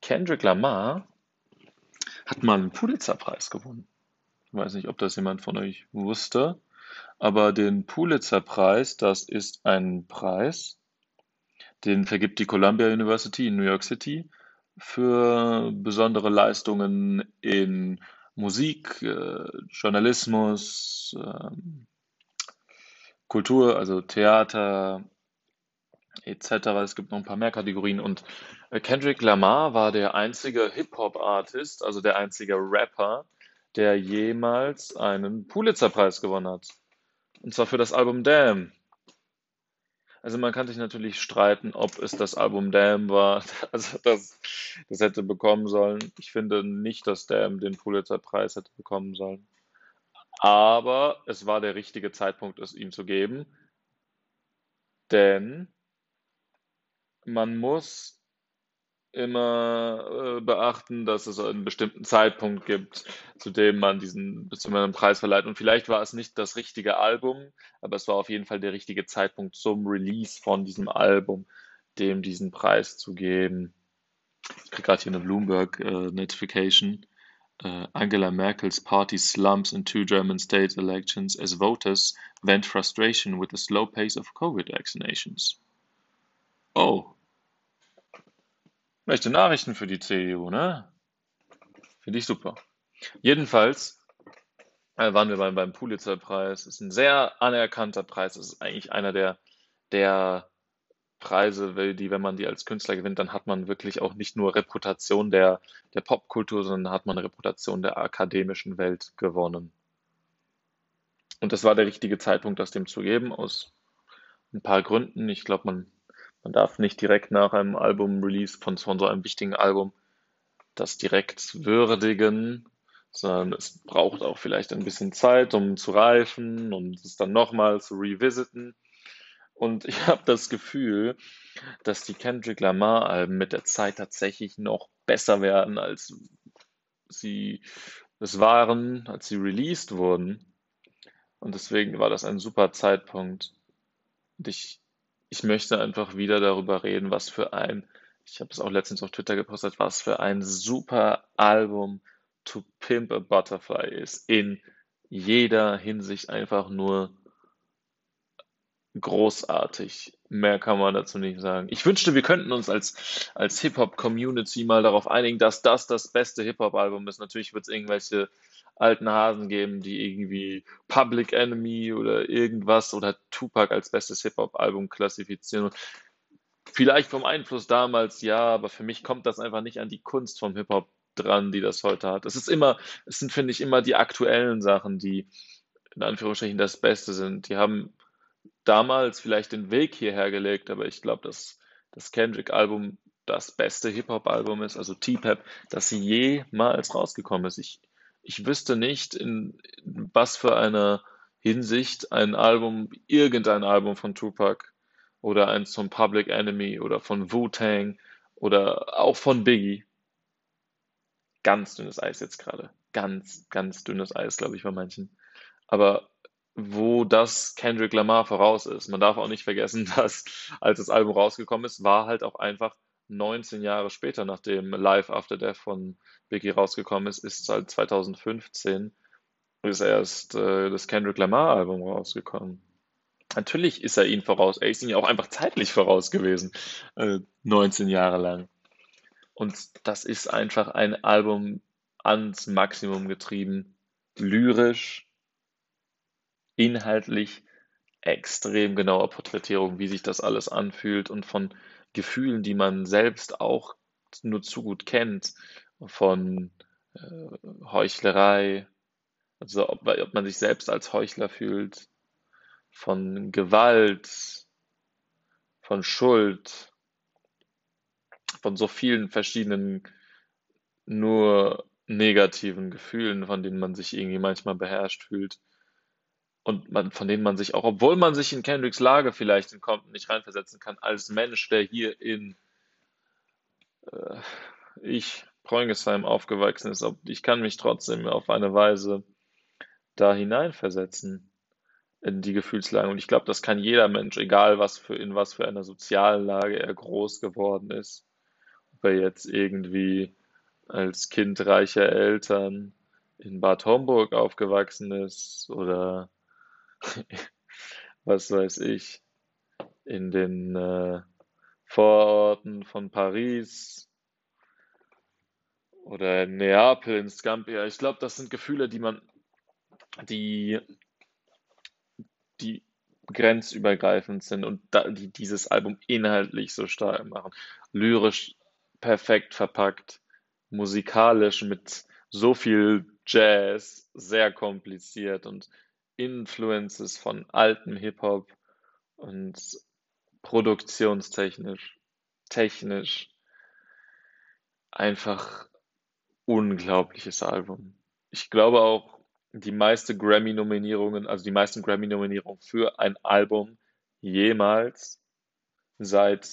Speaker 1: Kendrick Lamar hat mal einen Pulitzer-Preis gewonnen. Ich weiß nicht, ob das jemand von euch wusste, aber den Pulitzer-Preis, das ist ein Preis, Den vergibt die Columbia University in New York City für besondere Leistungen in Musik, äh, Journalismus, ähm, Kultur, also Theater etc. Es gibt noch ein paar mehr Kategorien. Und äh, Kendrick Lamar war der einzige Hip-Hop-Artist, also der einzige Rapper, der jemals einen Pulitzer-Preis gewonnen hat. Und zwar für das Album Damn. Also man kann sich natürlich streiten, ob es das Album Damn war, also das, das hätte bekommen sollen. Ich finde nicht, dass Damn den Pulitzer-Preis hätte bekommen sollen. Aber es war der richtige Zeitpunkt, es ihm zu geben. Denn man muss immer äh, beachten, dass es einen bestimmten Zeitpunkt gibt, zu dem man diesen einem Preis verleiht. Und vielleicht war es nicht das richtige Album, aber es war auf jeden Fall der richtige Zeitpunkt zum Release von diesem Album, dem diesen Preis zu geben. Ich kriege gerade hier eine Bloomberg-Notification. Äh, uh, Angela Merkel's party slumps in two German state elections as voters vent frustration with the slow pace of COVID vaccinations. Oh, Schlechte Nachrichten für die CDU, ne? Finde ich super. Jedenfalls äh, waren wir beim, Pulitzer-Preis. Ist ein sehr anerkannter Preis. Es ist eigentlich einer der, der Preise, die, wenn man die als Künstler gewinnt, dann hat man wirklich auch nicht nur Reputation der, der Popkultur, sondern hat man Reputation der akademischen Welt gewonnen. Und das war der richtige Zeitpunkt, das dem zu geben, aus ein paar Gründen. Ich glaube, man man darf nicht direkt nach einem Album-Release von, von so einem wichtigen Album das direkt würdigen, sondern es braucht auch vielleicht ein bisschen Zeit, um zu reifen und es dann nochmal zu revisiten. Und ich habe das Gefühl, dass die Kendrick Lamar-Alben mit der Zeit tatsächlich noch besser werden, als sie es waren, als sie released wurden. Und deswegen war das ein super Zeitpunkt. Und ich ich möchte einfach wieder darüber reden, was für ein, ich habe es auch letztens auf Twitter gepostet, was für ein super Album To Pimp a Butterfly ist. In jeder Hinsicht einfach nur großartig. Mehr kann man dazu nicht sagen. Ich wünschte, wir könnten uns als, als Hip-Hop-Community mal darauf einigen, dass das das beste Hip-Hop-Album ist. Natürlich wird es irgendwelche alten Hasen geben, die irgendwie Public Enemy oder irgendwas oder Tupac als bestes Hip-Hop-Album klassifizieren. Vielleicht vom Einfluss damals ja, aber für mich kommt das einfach nicht an die Kunst vom Hip-Hop dran, die das heute hat. Es ist immer, es sind, finde ich, immer die aktuellen Sachen, die in Anführungsstrichen das Beste sind. Die haben damals vielleicht den Weg hierher gelegt, aber ich glaube, dass das Kendrick-Album das beste Hip-Hop-Album ist, also T-Pep, das jemals rausgekommen ist. Ich, ich wüsste nicht, in was für einer Hinsicht ein Album, irgendein Album von Tupac oder eins von Public Enemy oder von Wu-Tang oder auch von Biggie. Ganz dünnes Eis jetzt gerade. Ganz, ganz dünnes Eis, glaube ich, bei manchen. Aber wo das Kendrick Lamar voraus ist. Man darf auch nicht vergessen, dass als das Album rausgekommen ist, war halt auch einfach 19 Jahre später, nachdem Live After Death von Biggie rausgekommen ist, ist halt 2015 ist erst äh, das Kendrick Lamar Album rausgekommen. Natürlich ist er ihn voraus. Er ist ihn ja auch einfach zeitlich voraus gewesen, äh, 19 Jahre lang. Und das ist einfach ein Album ans Maximum getrieben, lyrisch, inhaltlich extrem genaue Porträtierung, wie sich das alles anfühlt und von Gefühlen, die man selbst auch nur zu gut kennt, von äh, Heuchlerei, also ob, ob man sich selbst als Heuchler fühlt, von Gewalt, von Schuld, von so vielen verschiedenen nur negativen Gefühlen, von denen man sich irgendwie manchmal beherrscht fühlt und man, von denen man sich auch, obwohl man sich in Kendricks Lage vielleicht in Compton nicht reinversetzen kann, als Mensch, der hier in äh, ich Preungesheim aufgewachsen ist, ich kann mich trotzdem auf eine Weise da hineinversetzen in die Gefühlslage. Und ich glaube, das kann jeder Mensch, egal was für in was für einer sozialen Lage er groß geworden ist. Ob er jetzt irgendwie als Kind reicher Eltern in Bad Homburg aufgewachsen ist oder was weiß ich, in den äh, Vororten von Paris oder Neapel in Scampia. Ich glaube, das sind Gefühle, die man, die, die grenzübergreifend sind und da, die dieses Album inhaltlich so stark machen. Lyrisch perfekt verpackt, musikalisch mit so viel Jazz, sehr kompliziert und Influences von altem Hip-Hop und produktionstechnisch, technisch einfach unglaubliches Album. Ich glaube auch, die meiste Grammy-Nominierungen, also die meisten Grammy-Nominierungen für ein Album jemals seit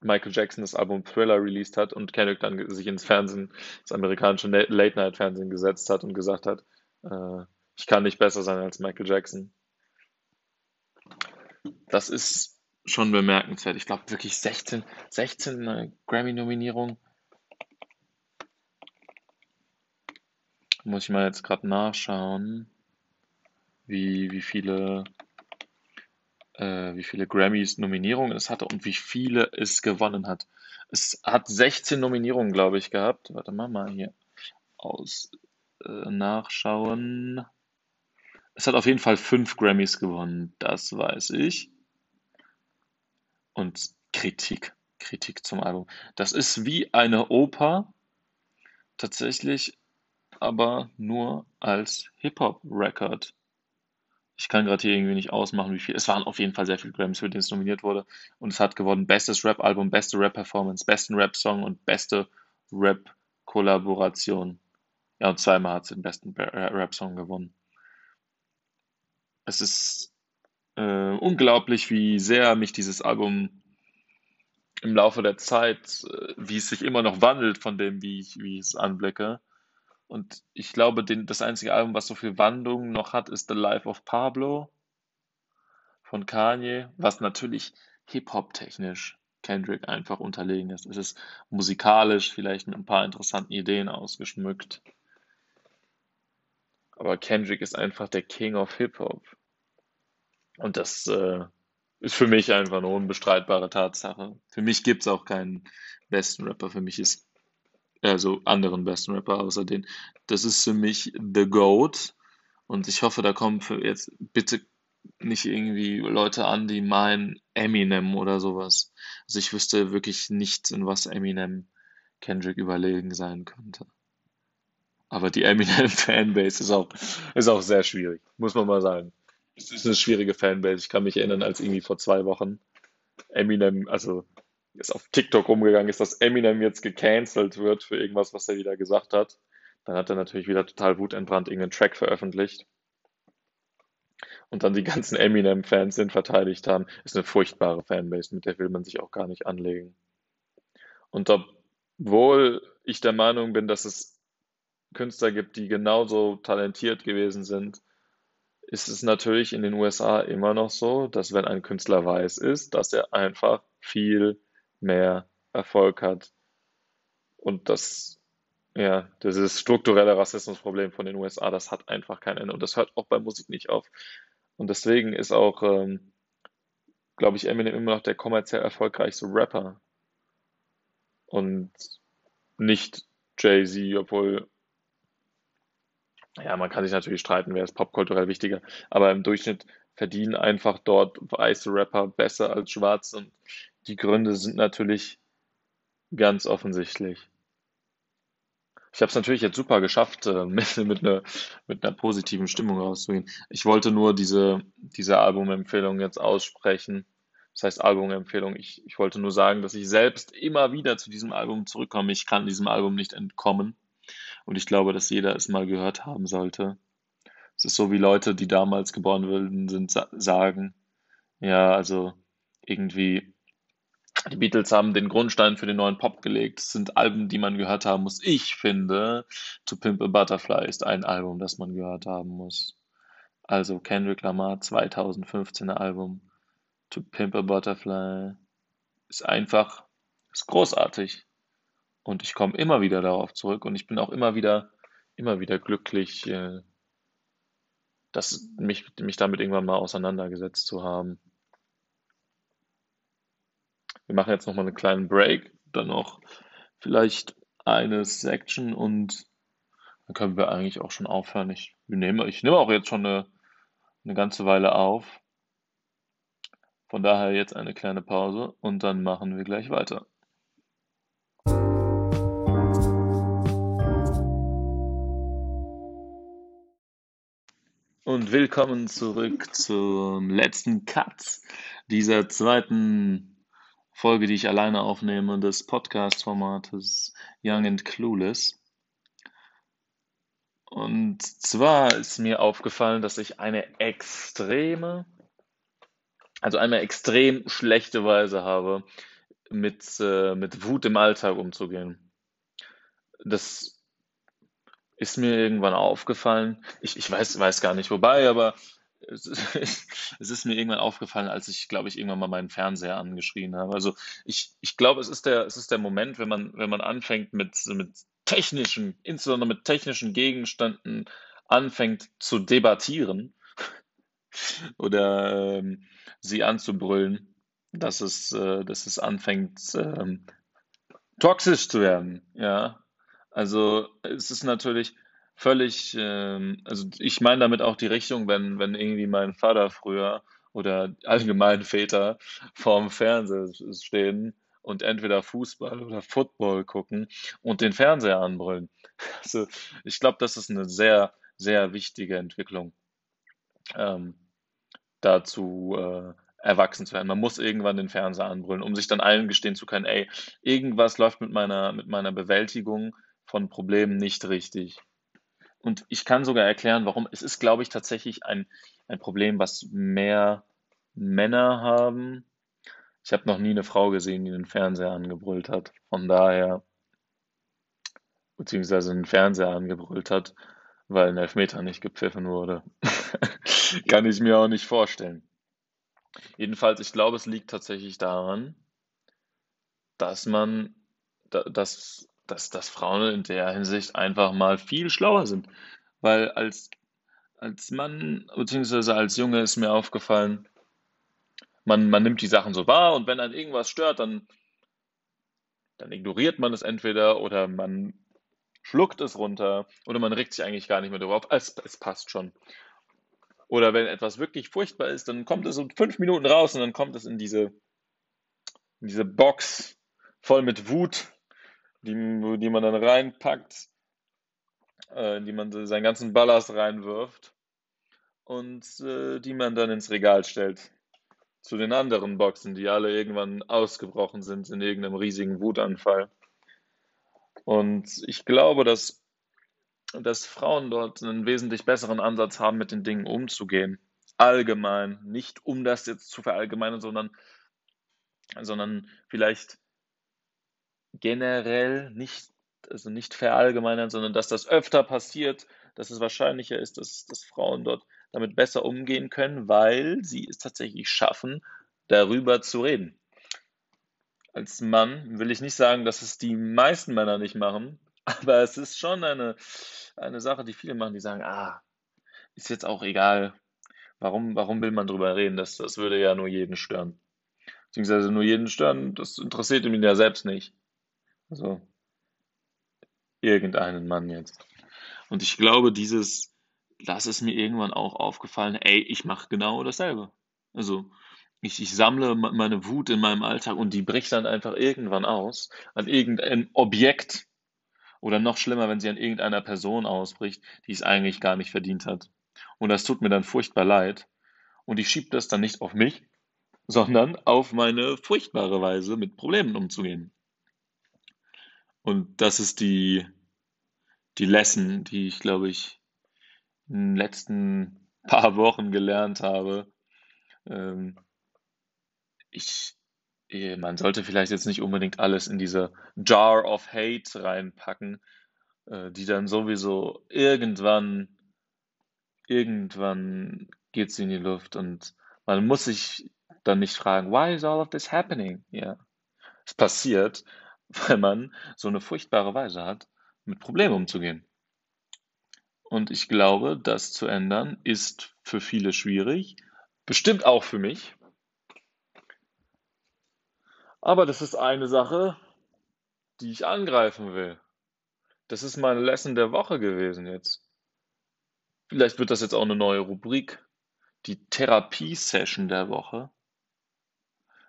Speaker 1: Michael Jackson das Album Thriller released hat und Kendrick dann sich ins Fernsehen, das amerikanische Late-Night-Fernsehen gesetzt hat und gesagt hat, äh, ich kann nicht besser sein als Michael Jackson. Das ist schon bemerkenswert. Ich glaube wirklich 16, 16 äh, Grammy-Nominierungen. Muss ich mal jetzt gerade nachschauen, wie, wie viele äh, wie viele Grammys Nominierungen es hatte und wie viele es gewonnen hat. Es hat 16 Nominierungen, glaube ich, gehabt. Warte mal, mal hier aus äh, nachschauen. Es hat auf jeden Fall fünf Grammys gewonnen, das weiß ich. Und Kritik, Kritik zum Album. Das ist wie eine Oper, tatsächlich, aber nur als Hip-Hop-Record. Ich kann gerade hier irgendwie nicht ausmachen, wie viel. Es waren auf jeden Fall sehr viele Grammys, für die es nominiert wurde. Und es hat gewonnen Bestes Rap-Album, beste Rap-Performance, besten Rap-Song und beste Rap-Kollaboration. Ja, und zweimal hat es den besten Rap-Song gewonnen. Es ist äh, unglaublich, wie sehr mich dieses Album im Laufe der Zeit, äh, wie es sich immer noch wandelt von dem, wie ich, wie ich es anblicke. Und ich glaube, den, das einzige Album, was so viel Wandlung noch hat, ist The Life of Pablo von Kanye, was natürlich Hip-Hop-technisch Kendrick einfach unterlegen ist. Es ist musikalisch vielleicht mit ein paar interessanten Ideen ausgeschmückt. Aber Kendrick ist einfach der King of Hip-Hop. Und das äh, ist für mich einfach eine unbestreitbare Tatsache. Für mich gibt es auch keinen besten Rapper. Für mich ist also anderen besten Rapper außer den. Das ist für mich The GOAT. Und ich hoffe, da kommen jetzt bitte nicht irgendwie Leute an, die meinen Eminem oder sowas. Also ich wüsste wirklich nichts, in was Eminem Kendrick überlegen sein könnte. Aber die Eminem-Fanbase ist auch, ist auch sehr schwierig, muss man mal sagen. Es ist eine schwierige Fanbase. Ich kann mich erinnern, als irgendwie vor zwei Wochen Eminem, also ist auf TikTok umgegangen ist, dass Eminem jetzt gecancelt wird für irgendwas, was er wieder gesagt hat. Dann hat er natürlich wieder total wutentbrannt irgendeinen Track veröffentlicht. Und dann die ganzen Eminem-Fans den verteidigt haben. Ist eine furchtbare Fanbase, mit der will man sich auch gar nicht anlegen. Und obwohl ich der Meinung bin, dass es Künstler gibt, die genauso talentiert gewesen sind, ist es natürlich in den USA immer noch so, dass wenn ein Künstler weiß ist, dass er einfach viel mehr Erfolg hat. Und das, ja, dieses strukturelle Rassismusproblem von den USA, das hat einfach kein Ende. Und das hört auch bei Musik nicht auf. Und deswegen ist auch, ähm, glaube ich, Eminem immer noch der kommerziell erfolgreichste Rapper. Und nicht Jay-Z, obwohl, ja, man kann sich natürlich streiten, wer ist popkulturell wichtiger. Aber im Durchschnitt verdienen einfach dort weiße Rapper besser als schwarze. Und die Gründe sind natürlich ganz offensichtlich. Ich habe es natürlich jetzt super geschafft, äh, mit, mit, einer, mit einer positiven Stimmung rauszugehen. Ich wollte nur diese, diese Albumempfehlung jetzt aussprechen. Das heißt Albumempfehlung. Ich, ich wollte nur sagen, dass ich selbst immer wieder zu diesem Album zurückkomme. Ich kann diesem Album nicht entkommen. Und ich glaube, dass jeder es mal gehört haben sollte. Es ist so wie Leute, die damals geboren wurden, sind, sagen, ja, also irgendwie die Beatles haben den Grundstein für den neuen Pop gelegt. Es sind Alben, die man gehört haben muss. Ich finde, To Pimp a Butterfly ist ein Album, das man gehört haben muss. Also Kendrick Lamar 2015er Album To Pimp a Butterfly ist einfach, ist großartig. Und ich komme immer wieder darauf zurück und ich bin auch immer wieder, immer wieder glücklich, äh, dass mich, mich damit irgendwann mal auseinandergesetzt zu haben. wir machen jetzt nochmal einen kleinen Break, dann noch vielleicht eine Section und dann können wir eigentlich auch schon aufhören. Ich nehme, ich nehme auch jetzt schon eine, eine ganze Weile auf. Von daher jetzt eine kleine Pause und dann machen wir gleich weiter. Und willkommen zurück zum letzten Cut dieser zweiten Folge, die ich alleine aufnehme, des Podcast-Formates Young and Clueless. Und zwar ist mir aufgefallen, dass ich eine extreme, also eine extrem schlechte Weise habe, mit, äh, mit Wut im Alltag umzugehen. Das ist mir irgendwann aufgefallen. Ich, ich weiß, weiß gar nicht wobei, aber es, es ist mir irgendwann aufgefallen, als ich, glaube ich, irgendwann mal meinen Fernseher angeschrien habe. Also ich, ich glaube, es ist der, es ist der Moment, wenn man, wenn man anfängt mit, mit technischen, insbesondere mit technischen Gegenständen anfängt zu debattieren oder ähm, sie anzubrüllen, dass es, äh, dass es anfängt ähm, toxisch zu werden, ja. Also es ist natürlich völlig, ähm, also ich meine damit auch die Richtung, wenn, wenn irgendwie mein Vater früher oder allgemein Väter vorm Fernseher stehen und entweder Fußball oder Football gucken und den Fernseher anbrüllen. Also ich glaube, das ist eine sehr, sehr wichtige Entwicklung, ähm, dazu äh, erwachsen zu werden. Man muss irgendwann den Fernseher anbrüllen, um sich dann allen gestehen zu können, ey, irgendwas läuft mit meiner, mit meiner Bewältigung von Problemen nicht richtig. Und ich kann sogar erklären, warum. Es ist, glaube ich, tatsächlich ein, ein Problem, was mehr Männer haben. Ich habe noch nie eine Frau gesehen, die den Fernseher angebrüllt hat. Von daher, beziehungsweise den Fernseher angebrüllt hat, weil ein Elfmeter nicht gepfiffen wurde. kann ich mir auch nicht vorstellen. Jedenfalls, ich glaube, es liegt tatsächlich daran, dass man, dass dass, dass Frauen in der Hinsicht einfach mal viel schlauer sind. Weil als, als Mann beziehungsweise als Junge ist mir aufgefallen, man, man nimmt die Sachen so wahr und wenn dann irgendwas stört, dann, dann ignoriert man es entweder oder man schluckt es runter oder man regt sich eigentlich gar nicht mehr drauf. Es, es passt schon. Oder wenn etwas wirklich furchtbar ist, dann kommt es um fünf Minuten raus und dann kommt es in diese, in diese Box voll mit Wut die, die man dann reinpackt, äh, die man seinen ganzen Ballast reinwirft und äh, die man dann ins Regal stellt. Zu den anderen Boxen, die alle irgendwann ausgebrochen sind in irgendeinem riesigen Wutanfall. Und ich glaube, dass, dass Frauen dort einen wesentlich besseren Ansatz haben, mit den Dingen umzugehen. Allgemein. Nicht um das jetzt zu verallgemeinern, sondern, sondern vielleicht generell nicht, also nicht verallgemeinern, sondern dass das öfter passiert, dass es wahrscheinlicher ist, dass, dass Frauen dort damit besser umgehen können, weil sie es tatsächlich schaffen, darüber zu reden. Als Mann will ich nicht sagen, dass es die meisten Männer nicht machen, aber es ist schon eine, eine Sache, die viele machen, die sagen, ah, ist jetzt auch egal. Warum, warum will man darüber reden? Das, das würde ja nur jeden stören. Beziehungsweise nur jeden stören, das interessiert ihn ja selbst nicht. Also irgendeinen Mann jetzt. Und ich glaube, dieses, das ist mir irgendwann auch aufgefallen, ey, ich mache genau dasselbe. Also ich, ich sammle meine Wut in meinem Alltag und die bricht dann einfach irgendwann aus an irgendein Objekt oder noch schlimmer, wenn sie an irgendeiner Person ausbricht, die es eigentlich gar nicht verdient hat. Und das tut mir dann furchtbar leid. Und ich schiebe das dann nicht auf mich, sondern auf meine furchtbare Weise, mit Problemen umzugehen. Und das ist die, die Lesson, die ich, glaube ich, in den letzten paar Wochen gelernt habe. Ähm, ich, eh, man sollte vielleicht jetzt nicht unbedingt alles in diese Jar of Hate reinpacken, äh, die dann sowieso irgendwann, irgendwann geht sie in die Luft und man muss sich dann nicht fragen, why is all of this happening? Ja, es passiert weil man so eine furchtbare Weise hat, mit Problemen umzugehen. Und ich glaube, das zu ändern ist für viele schwierig, bestimmt auch für mich. Aber das ist eine Sache, die ich angreifen will. Das ist meine Lesson der Woche gewesen jetzt. Vielleicht wird das jetzt auch eine neue Rubrik. Die Therapie-Session der Woche.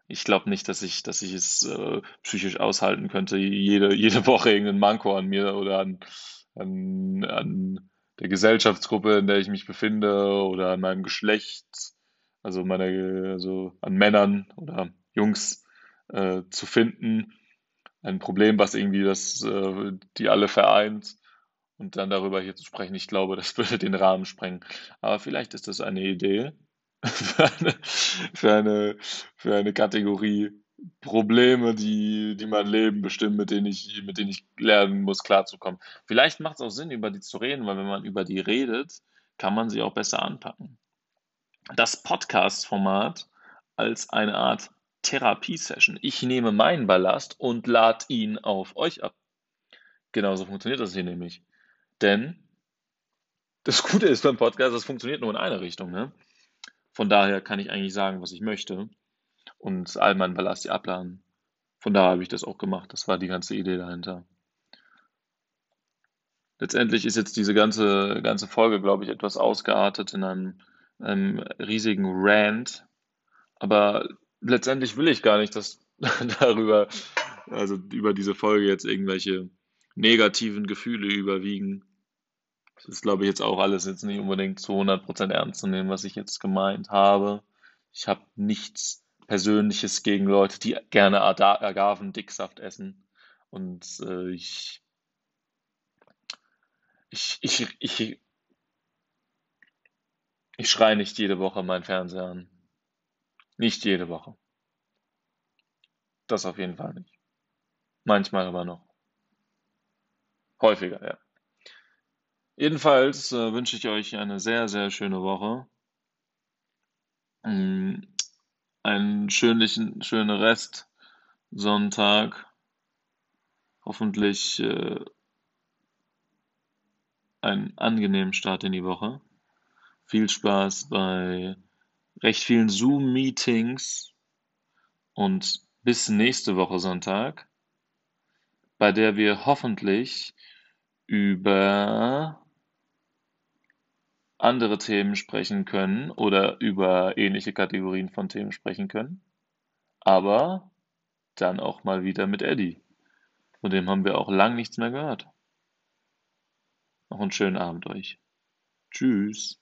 Speaker 1: Ich glaube nicht, dass ich, dass ich es äh, psychisch aushalten könnte, jede, jede Woche irgendein Manko an mir oder an, an, an der Gesellschaftsgruppe, in der ich mich befinde oder an meinem Geschlecht, also meine, also an Männern oder Jungs äh, zu finden. Ein Problem, was irgendwie das, äh, die alle vereint und dann darüber hier zu sprechen, ich glaube, das würde den Rahmen sprengen. Aber vielleicht ist das eine Idee für eine, für eine, für eine Kategorie Probleme, die, die mein Leben bestimmen, mit denen ich, mit denen ich lernen muss, klarzukommen. Vielleicht macht es auch Sinn, über die zu reden, weil wenn man über die redet, kann man sie auch besser anpacken. Das Podcast-Format als eine Art Therapiesession. Ich nehme meinen Ballast und lade ihn auf euch ab. Genauso funktioniert das hier nämlich. Denn das Gute ist beim Podcast, das funktioniert nur in eine Richtung. Ne? Von daher kann ich eigentlich sagen, was ich möchte und all meinen Ballast abladen. Von daher habe ich das auch gemacht. Das war die ganze Idee dahinter. Letztendlich ist jetzt diese ganze, ganze Folge, glaube ich, etwas ausgeartet in einem, einem riesigen Rant. Aber letztendlich will ich gar nicht, dass darüber, also über diese Folge jetzt irgendwelche negativen Gefühle überwiegen. Das ist, glaube ich, jetzt auch alles jetzt nicht unbedingt zu 100% ernst zu nehmen, was ich jetzt gemeint habe. Ich habe nichts Persönliches gegen Leute, die gerne Agavendicksaft essen. Und äh, ich, ich, ich, ich, ich schreie nicht jede Woche meinen Fernseher an. Nicht jede Woche. Das auf jeden Fall nicht. Manchmal aber noch. Häufiger, ja. Jedenfalls äh, wünsche ich euch eine sehr, sehr schöne Woche. Mm, einen schönen, schönen Rest Sonntag. Hoffentlich äh, einen angenehmen Start in die Woche. Viel Spaß bei recht vielen Zoom-Meetings und bis nächste Woche Sonntag, bei der wir hoffentlich über andere Themen sprechen können oder über ähnliche Kategorien von Themen sprechen können. Aber dann auch mal wieder mit Eddie. Von dem haben wir auch lang nichts mehr gehört. Noch einen schönen Abend euch. Tschüss.